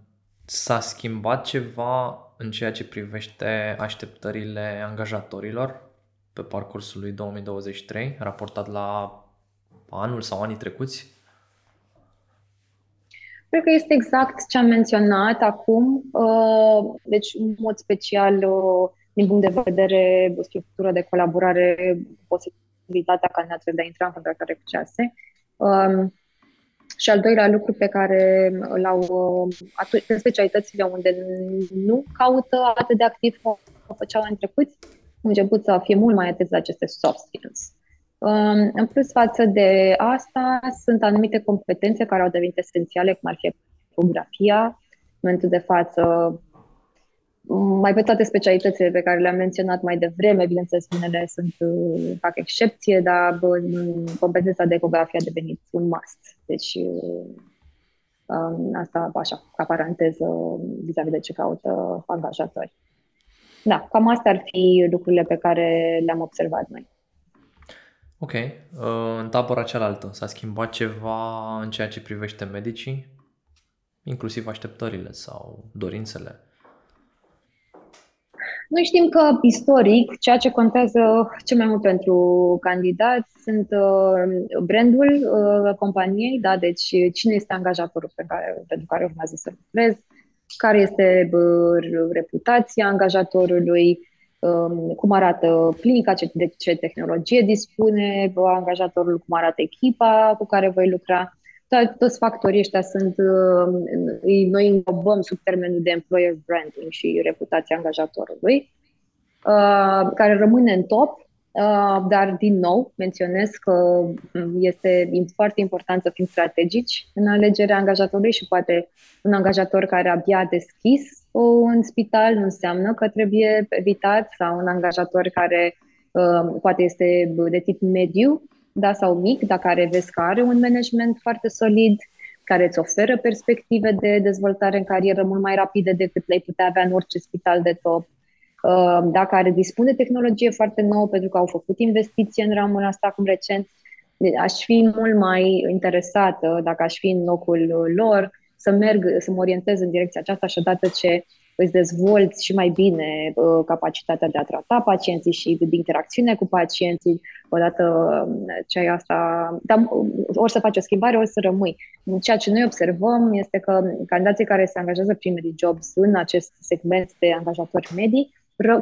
s-a schimbat ceva în ceea ce privește așteptările angajatorilor pe parcursul lui 2023, raportat la anul sau anii trecuți? Cred că este exact ce am menționat acum. Uh, deci, în mod special, uh, din punct de vedere structură de colaborare, posibilitatea candidatului de a intra în contractare cu cease. Um, și al doilea lucru pe care l-au în specialitățile unde nu caută atât de activ cum o făceau în trecut, au început să fie mult mai atenți la aceste soft skills. Um, în plus față de asta, sunt anumite competențe care au devenit esențiale, cum ar fi fotografia. În momentul de față, mai pe toate specialitățile pe care le-am menționat mai devreme, bineînțeles, unele sunt, uh, fac excepție, dar competența de ecografie a devenit un must. Deci, uh, um, asta așa, ca paranteză vis-a-vis de ce caută angajatori. Da, cam astea ar fi lucrurile pe care le-am observat noi. Ok. Uh, în tabăra cealaltă s-a schimbat ceva în ceea ce privește medicii? Inclusiv așteptările sau dorințele? Noi știm că, istoric, ceea ce contează cel mai mult pentru candidați sunt uh, brandul uh, companiei, da? deci cine este angajatorul pe care, pentru care urmează să lucrezi, care este reputația angajatorului, um, cum arată clinica, ce, de ce tehnologie dispune angajatorul, cum arată echipa cu care voi lucra. toți factorii ăștia sunt, uh, noi înglobăm sub termenul de employer branding și reputația angajatorului, uh, care rămâne în top, uh, dar din nou menționez că este foarte important să fim strategici în alegerea angajatorului și poate un angajator care abia a deschis un spital nu înseamnă că trebuie evitat sau un angajator care poate este de tip mediu da, sau mic, dar care vezi că are un management foarte solid, care îți oferă perspective de dezvoltare în carieră mult mai rapide decât le-ai putea avea în orice spital de top, uh, da, care dispune de tehnologie foarte nouă pentru că au făcut investiții în ramul asta acum recent. Aș fi mult mai interesată, dacă aș fi în locul lor, să merg, să mă orientez în direcția aceasta și odată ce îți dezvolți și mai bine uh, capacitatea de a trata pacienții și de interacțiune cu pacienții, odată um, ce ai asta, dar um, ori să faci o schimbare, ori să rămâi. Ceea ce noi observăm este că candidații care se angajează prin jobs în acest segment de angajatori medii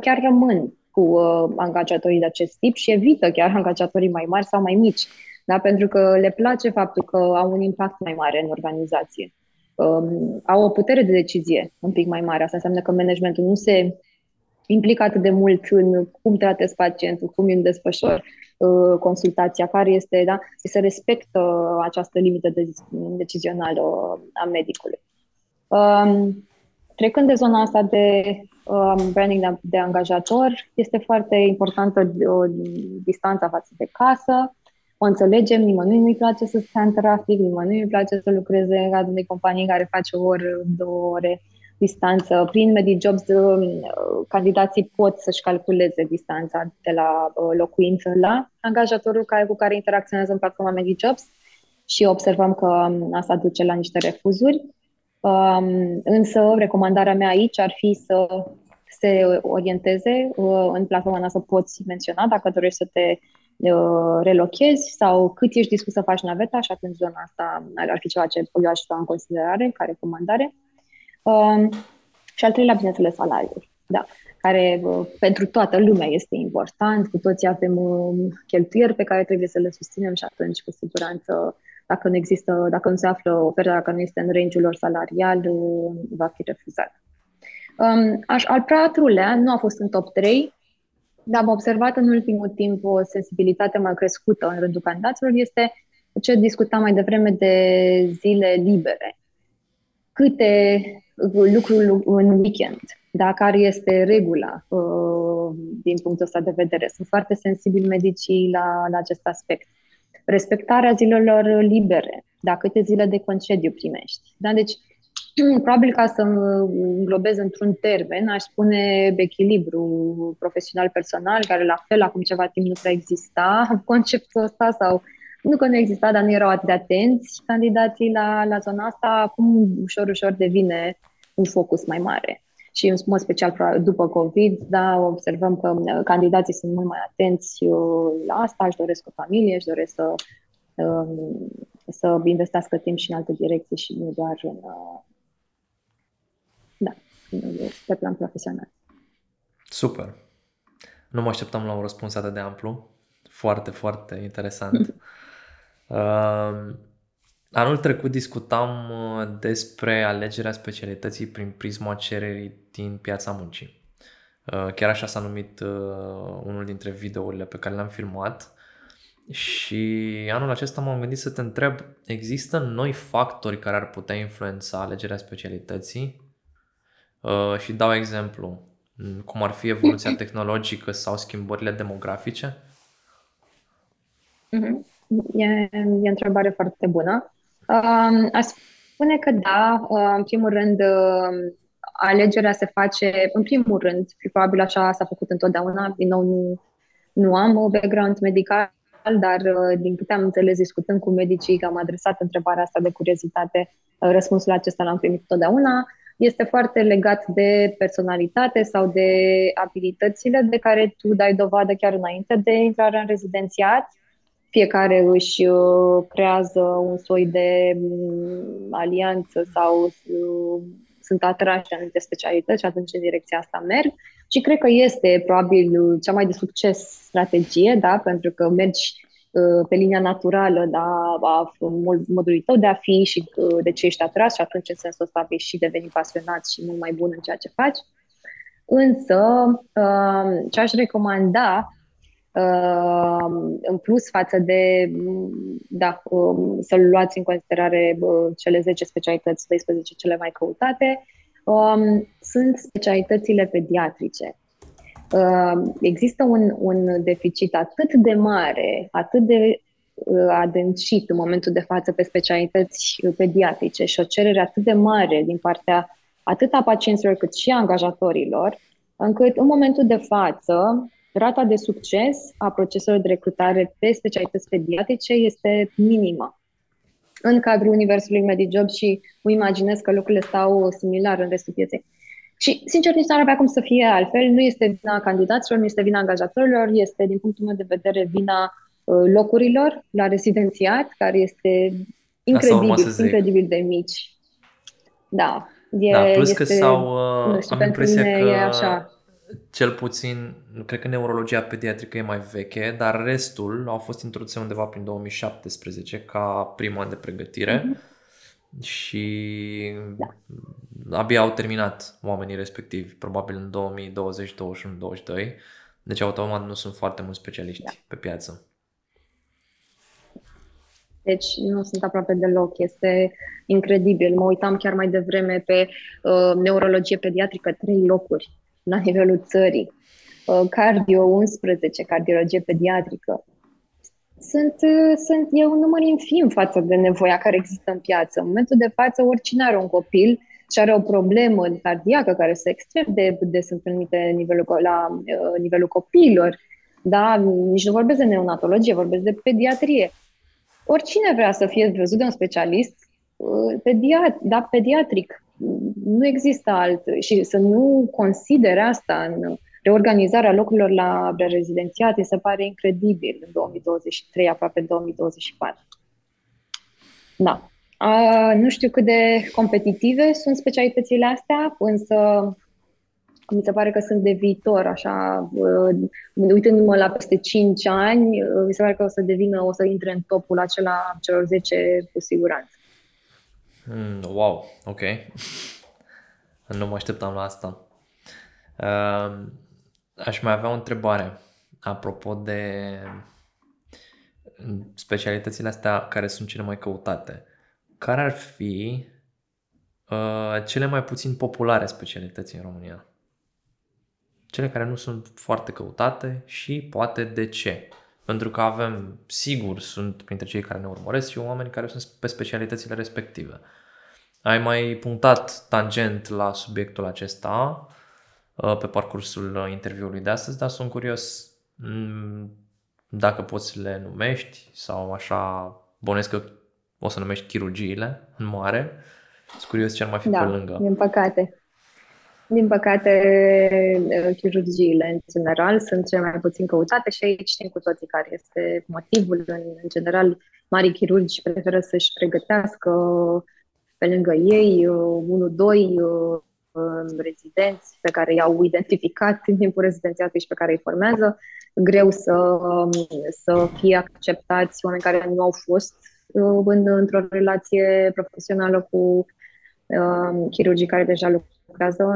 chiar rămân cu uh, angajatorii de acest tip și evită chiar angajatorii mai mari sau mai mici, da? pentru că le place faptul că au un impact mai mare în organizație um, au o putere de decizie un pic mai mare. Asta înseamnă că managementul nu se implică atât de mult în cum tratez pacientul, cum îmi desfășor uh, consultația, care este, da, se respectă această limită de, decizională a medicului. Um, trecând de zona asta de um, branding de, de angajator, este foarte importantă o, uh, distanța față de casă, o înțelegem, nimănui nu-i place să stea în trafic, nimănui nu-i place să lucreze în cadrul unei companii care face o oră, două ore distanță. Prin MediJobs, uh, candidații pot să-și calculeze distanța de la uh, locuință la angajatorul care, cu care interacționează în platforma MediJobs și observăm că um, asta duce la niște refuzuri. Um, însă, recomandarea mea aici ar fi să se orienteze uh, în platforma noastră, poți menționa dacă dorești să te Uh, relochezi sau cât ești dispus să faci naveta și atunci zona asta ar fi ceva ce eu aș lua în considerare ca recomandare. Um, și al treilea, bineînțeles, salariul, da, care uh, pentru toată lumea este important, cu toții avem uh, cheltuieli pe care trebuie să le susținem și atunci, cu siguranță, dacă nu există, dacă nu se află oferta, dacă nu este în range lor salarial, va fi refuzat. Um, al patrulea nu a fost în top 3, dar am observat în ultimul timp o sensibilitate mai crescută în rândul candidaților este ce discutam mai devreme de zile libere. Câte lucruri în weekend, da, care este regula uh, din punctul ăsta de vedere. Sunt foarte sensibili medicii la, la acest aspect. Respectarea zilelor libere, da, câte zile de concediu primești. Da? Deci, Probabil ca să înglobez într-un termen, aș spune echilibru profesional-personal, care la fel acum ceva timp nu prea exista conceptul ăsta sau nu că nu exista, dar nu erau atât de atenți candidații la, la zona asta, acum ușor, ușor devine un focus mai mare. Și în mod special după COVID, da, observăm că candidații sunt mult mai atenți uh, la asta, își doresc o familie, își doresc să, um, să investească timp și în alte direcții și nu doar în, uh, pe plan profesional. Super! Nu mă așteptam la un răspuns atât de amplu. Foarte, foarte interesant. uh, anul trecut discutam uh, despre alegerea specialității prin prisma cererii din piața muncii. Uh, chiar așa s-a numit uh, unul dintre videourile pe care le-am filmat și anul acesta m-am gândit să te întreb, există noi factori care ar putea influența alegerea specialității Uh, și dau exemplu, mm, cum ar fi evoluția tehnologică sau schimbările demografice? Mm-hmm. E, e o întrebare foarte bună. Uh, aș spune că da, uh, în primul rând, uh, alegerea se face, în primul rând, probabil așa s-a făcut întotdeauna, din nou nu, nu am o background medical, dar uh, din câte am înțeles discutând cu medicii, că am adresat întrebarea asta de curiozitate, uh, răspunsul acesta l-am primit totdeauna este foarte legat de personalitate sau de abilitățile de care tu dai dovadă chiar înainte de intrarea în rezidențiat. Fiecare își uh, creează un soi de mm, alianță sau uh, sunt atrași de anumite specialități și atunci în direcția asta merg. Și cred că este probabil cea mai de succes strategie, da? pentru că mergi pe linia naturală da, a modului tău de a fi și de ce ești atras și atunci în sensul ăsta vei și deveni pasionat și mult mai bun în ceea ce faci. Însă, ce aș recomanda în plus față de, da, um, să-l luați în considerare cele 10 specialități, 12 cele mai căutate, um, sunt specialitățile pediatrice. Um, există un, un deficit atât de mare, atât de uh, adâncit în momentul de față pe specialități pediatrice și o cerere atât de mare din partea atât a pacienților cât și a angajatorilor, încât în momentul de față rata de succes a proceselor de recrutare pe specialități pediatrice este minimă. În cadrul universului MediJob și îmi imaginez că lucrurile stau similar în restul pieței. Și, sincer, nici n-ar avea cum să fie altfel. Nu este vina candidaților, nu este vina angajatorilor, este, din punctul meu de vedere, vina uh, locurilor la rezidențiat, care este incredibil, incredibil de mici. Da. E, da, plus este, că s-au, uh, nu știu, am impresia că e așa cel puțin, cred că neurologia pediatrică e mai veche, dar restul au fost introduse undeva prin 2017 ca primul an de pregătire mm-hmm. și da. abia au terminat oamenii respectivi, probabil în 2020, 2021, 2022. Deci automat nu sunt foarte mulți specialiști da. pe piață. Deci nu sunt aproape deloc. Este incredibil. Mă uitam chiar mai devreme pe uh, neurologie pediatrică, trei locuri la nivelul țării, uh, cardio 11, cardiologie pediatrică. Sunt, uh, sunt, e un număr infim față de nevoia care există în piață. În momentul de față, oricine are un copil și are o problemă cardiacă care se extrem de des întâlnite nivelul, la uh, nivelul copiilor, da? nici nu vorbesc de neonatologie, vorbesc de pediatrie. Oricine vrea să fie văzut de un specialist pediat, da, pediatric, nu există alt și să nu considere asta în reorganizarea locurilor la rezidențiate se pare incredibil în 2023, aproape 2024. Da. A, nu știu cât de competitive sunt specialitățile astea, însă mi se pare că sunt de viitor, așa, uh, uitându-mă la peste 5 ani, uh, mi se pare că o să devină, o să intre în topul acela celor 10 cu siguranță. Mm, wow, ok. nu mă așteptam la asta. Uh, aș mai avea o întrebare apropo de specialitățile astea care sunt cele mai căutate. Care ar fi uh, cele mai puțin populare specialități în România? Cele care nu sunt foarte căutate și poate de ce? Pentru că avem, sigur, sunt printre cei care ne urmăresc și oameni care sunt pe specialitățile respective. Ai mai punctat tangent la subiectul acesta uh, pe parcursul uh, interviului de astăzi, dar sunt curios mm, dacă poți să le numești sau așa, bănesc că o să numești chirurgiile în mare. Sunt curios ce ar mai fi da, pe lângă. din păcate. Din păcate, uh, chirurgiile în general sunt cele mai puțin căutate și aici știm cu toții care este motivul. În, în general, mari chirurgi preferă să-și pregătească pe lângă ei, uh, unul, doi uh, um, rezidenți pe care i-au identificat în timpul rezidențiatului și pe care îi formează, greu să, um, să fie acceptați oameni care nu au fost în, într-o relație profesională cu uh, chirurgii care deja lucrează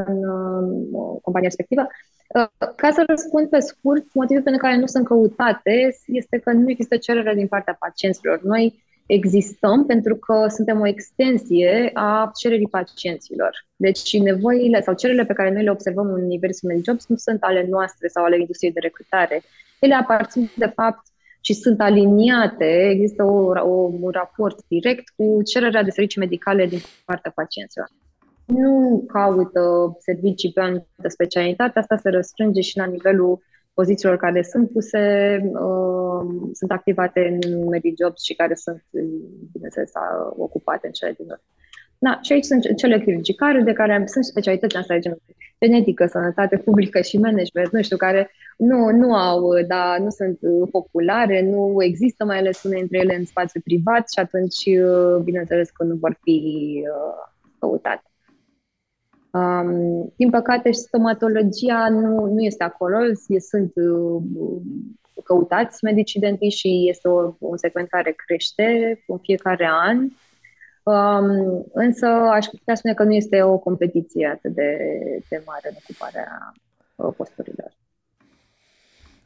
în uh, compania respectivă. Uh, ca să răspund pe scurt, motivul pentru care nu sunt căutate este că nu există cerere din partea pacienților. Noi existăm pentru că suntem o extensie a cererii pacienților. Deci nevoile sau cererile pe care noi le observăm în universul MediJobs nu sunt ale noastre sau ale industriei de recrutare. Ele aparțin de fapt și sunt aliniate, există o, o, un raport direct cu cererea de servicii medicale din partea pacienților. Nu caută servicii pe anumită specialitate, asta se răstrânge și la nivelul pozițiilor care sunt puse, uh, sunt activate în MediJobs și care sunt, bineînțeles, ocupate în cele din urmă. Da, și aici sunt cele chirurgicale de care sunt specialități astea de genetică, sănătate publică și management, nu știu, care nu, nu au, da, nu sunt populare, nu există mai ales unele dintre ele în spațiu privat și atunci, uh, bineînțeles, că nu vor fi uh, căutate. Um, din păcate, stomatologia nu, nu este acolo. Sunt uh, căutați medicii dentiști și este o, o secvență care crește în fiecare an. Um, însă aș putea spune că nu este o competiție atât de, de mare în ocuparea uh, posturilor.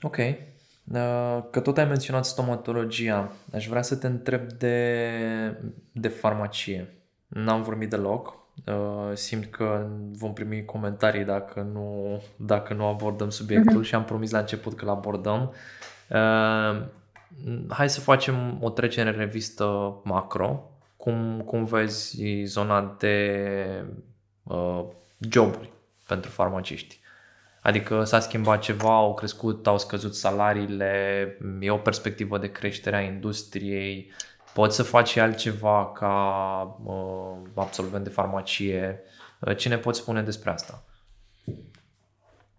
Ok. Uh, că tot ai menționat stomatologia, aș vrea să te întreb de, de farmacie. N-am vorbit deloc. Uh, simt că vom primi comentarii dacă nu, dacă nu abordăm subiectul uh-huh. și am promis la început că îl abordăm. Uh, hai să facem o trecere în revistă macro. Cum, cum vezi zona de uh, joburi pentru farmaciști? Adică s-a schimbat ceva, au crescut, au scăzut salariile, e o perspectivă de creștere a industriei, poți să faci altceva ca uh, absolvent de farmacie. Uh, ce ne poți spune despre asta?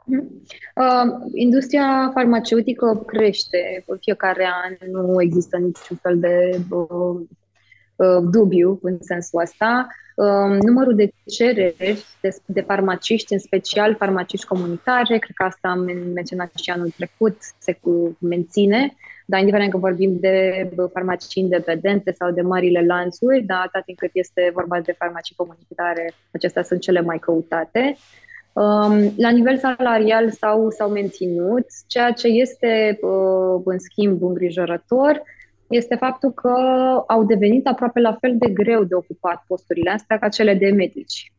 Uh, industria farmaceutică crește în fiecare an, nu există niciun fel de uh, uh, dubiu în sensul ăsta. Um, numărul de cereri de, de farmaciști, în special farmaciști comunitare, cred că asta am menționat și anul trecut, se menține, dar indiferent că vorbim de farmacii independente sau de marile lanțuri, dar atât timp cât este vorba de farmacii comunitare, acestea sunt cele mai căutate. Um, la nivel salarial s-au, s-au menținut, ceea ce este, uh, în schimb, îngrijorător este faptul că au devenit aproape la fel de greu de ocupat posturile astea ca cele de medici.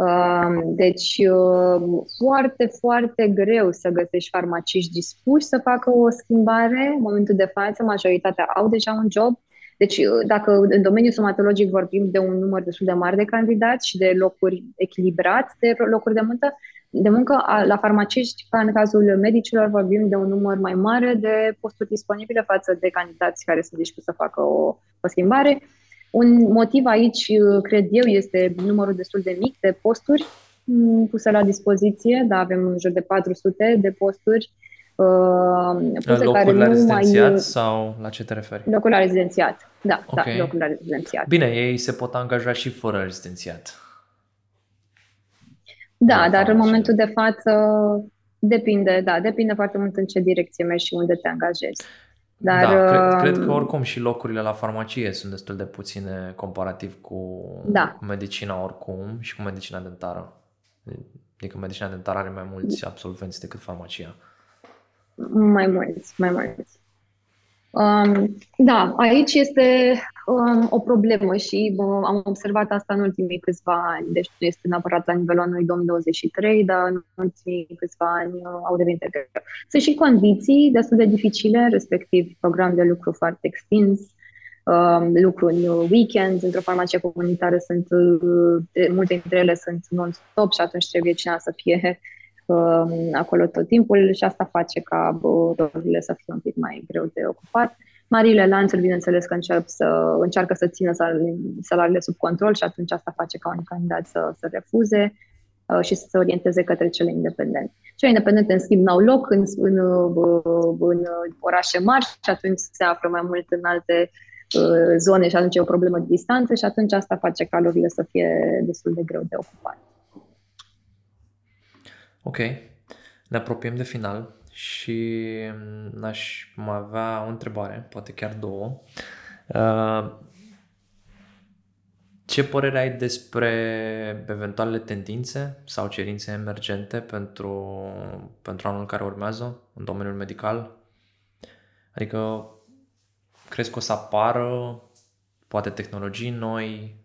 Um, deci, um, foarte, foarte greu să găsești farmaciști dispuși să facă o schimbare. În momentul de față, majoritatea au deja un job. Deci, uh, dacă în domeniul somatologic vorbim de un număr destul de mare de candidați și de locuri echilibrați de locuri de muncă, de muncă, la farmaciști, ca în cazul medicilor, vorbim de un număr mai mare de posturi disponibile față de candidați care sunt dispuși să facă o, o schimbare. Un motiv aici, cred eu, este numărul destul de mic de posturi mm, puse la dispoziție, da, avem în jur de 400 de posturi uh, puse locuri care la nu rezidențiat mai... sau la ce te referi? Locul la rezidențiat, da, da okay. da, locul la rezidențiat. Bine, ei se pot angaja și fără rezidențiat. Da, dar în momentul de față depinde, da, depinde foarte mult în ce direcție mergi și unde te angajezi. Dar, da, cred, cred că um, oricum și locurile la farmacie sunt destul de puține comparativ cu da. medicina oricum și cu medicina dentară. Adică medicina dentară are mai mulți absolvenți decât farmacia. Mai mulți, mai mulți. Um, da, aici este um, o problemă și um, am observat asta în ultimii câțiva ani. Deci nu este neapărat la nivelul anului 2023, dar în ultimii câțiva ani uh, au devenit greu. Sunt și condiții destul de dificile, respectiv program de lucru foarte extins, um, lucru în weekend, într-o farmacie comunitară sunt, uh, multe dintre ele sunt non-stop și atunci trebuie cineva să fie Um, acolo tot timpul și asta face ca rolurile să fie un pic mai greu de ocupat. Marile lanțuri, bineînțeles că încep să, încearcă să țină salariile sub control și atunci asta face ca un candidat să, să refuze uh, și să se orienteze către cele independente. Cele independente, în schimb, n-au loc în, în, în orașe mari și atunci se află mai mult în alte uh, zone și atunci e o problemă de distanță și atunci asta face ca locurile să fie destul de greu de ocupat. Ok, ne apropiem de final și mm, aș mai avea o întrebare, poate chiar două. Uh, ce părere ai despre eventualele tendințe sau cerințe emergente pentru, pentru anul care urmează în domeniul medical? Adică crezi că o să apară poate tehnologii noi?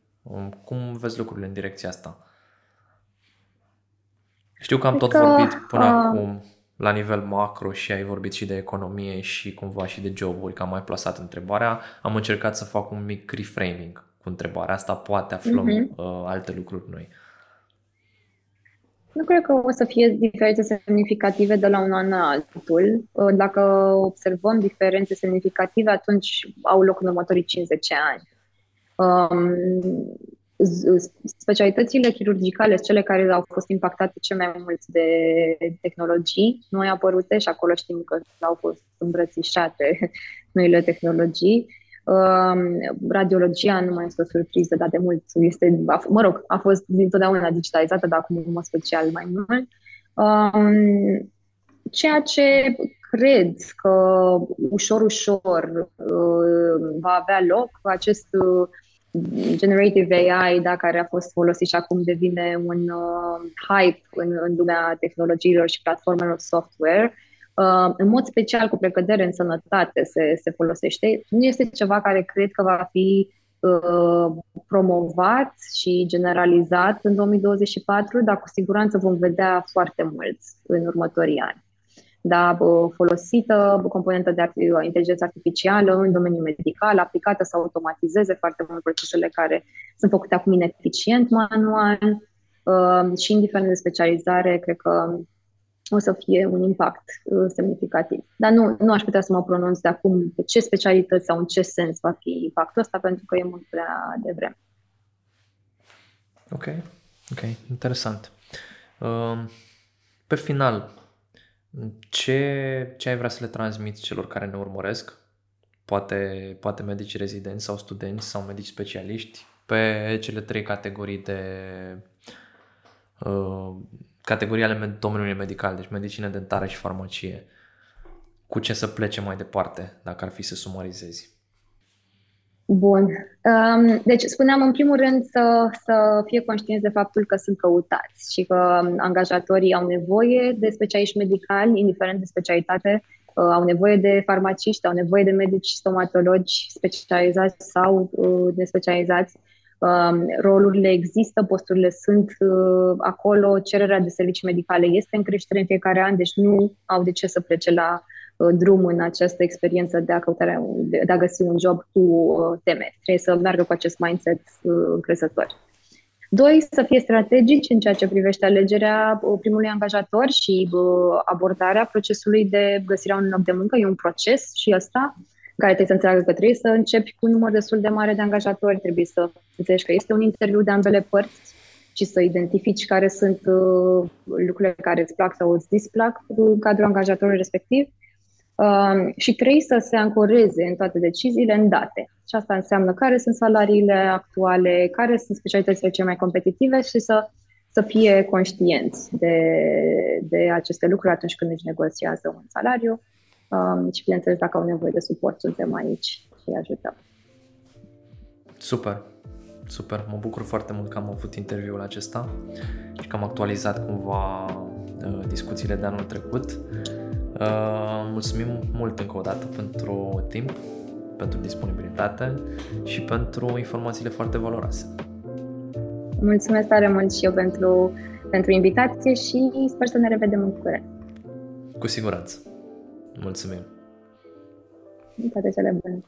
Cum vezi lucrurile în direcția asta? Știu că am tot că, vorbit până uh, acum la nivel macro și ai vorbit și de economie și cumva și de joburi, că am mai plasat întrebarea. Am încercat să fac un mic reframing cu întrebarea asta, poate aflăm uh-huh. uh, alte lucruri noi. Nu cred că o să fie diferențe semnificative de la un an la altul. Uh, dacă observăm diferențe semnificative, atunci au loc în următorii 50 ani. Um, specialitățile chirurgicale cele care au fost impactate cel mai mult de tehnologii noi apărute și acolo știm că au fost îmbrățișate noile tehnologii. Um, radiologia nu mai este o surpriză, dar de mult este, mă rog, a fost dintotdeauna digitalizată, dar acum în mod special mai mult. Um, ceea ce cred că ușor, ușor uh, va avea loc acest uh, generative AI, da, care a fost folosit și acum devine un uh, hype în, în lumea tehnologiilor și platformelor software. Uh, în mod special, cu precădere în sănătate se, se folosește. Nu este ceva care cred că va fi uh, promovat și generalizat în 2024, dar cu siguranță vom vedea foarte mulți în următorii ani da, folosită componentă de inteligență artificială în domeniul medical, aplicată să automatizeze foarte mult procesele care sunt făcute acum ineficient manual uh, și indiferent de specializare, cred că o să fie un impact uh, semnificativ. Dar nu, nu aș putea să mă pronunț de acum pe ce specialități sau în ce sens va fi impactul ăsta, pentru că e mult prea devreme. Ok, ok, interesant. Uh, pe final, ce, ce ai vrea să le transmiți celor care ne urmăresc? Poate, poate medici rezidenți sau studenți sau medici specialiști pe cele trei categorii de uh, categorii ale domeniului medical, deci medicină dentară și farmacie. Cu ce să plece mai departe, dacă ar fi să sumarizezi? Bun. Um, deci, spuneam în primul rând să, să fie conștienți de faptul că sunt căutați și că um, angajatorii au nevoie de specialiști medicali, indiferent de specialitate, uh, au nevoie de farmaciști, au nevoie de medici stomatologi specializați sau uh, nespecializați. Um, rolurile există, posturile sunt uh, acolo, cererea de servicii medicale este în creștere în fiecare an, deci nu au de ce să plece la Uh, drum în această experiență de a, căutarea, de a găsi un job cu uh, teme. Trebuie să meargă cu acest mindset uh, încrezător. Doi, să fie strategici în ceea ce privește alegerea primului angajator și abordarea procesului de găsirea unui loc de muncă. E un proces și ăsta care trebuie să înțeleagă că trebuie să începi cu un număr destul de mare de angajatori, trebuie să înțelegi că este un interviu de ambele părți și să identifici care sunt uh, lucrurile care îți plac sau îți displac în cadrul angajatorului respectiv Um, și trei, să se ancoreze în toate deciziile în date. Și asta înseamnă care sunt salariile actuale, care sunt specialitățile cele mai competitive și să, să fie conștienți de, de aceste lucruri atunci când își negociază un salariu. Um, și, bineînțeles, dacă au nevoie de suport, suntem aici și îi ajutăm. Super! Super! Mă bucur foarte mult că am avut interviul acesta și că am actualizat cumva uh, discuțiile de anul trecut. Uh, mulțumim mult încă o dată pentru timp, pentru disponibilitate și pentru informațiile foarte valoroase. Mulțumesc tare mult și eu pentru, pentru invitație și sper să ne revedem în curând. Cu siguranță. Mulțumim. Toate cele bune.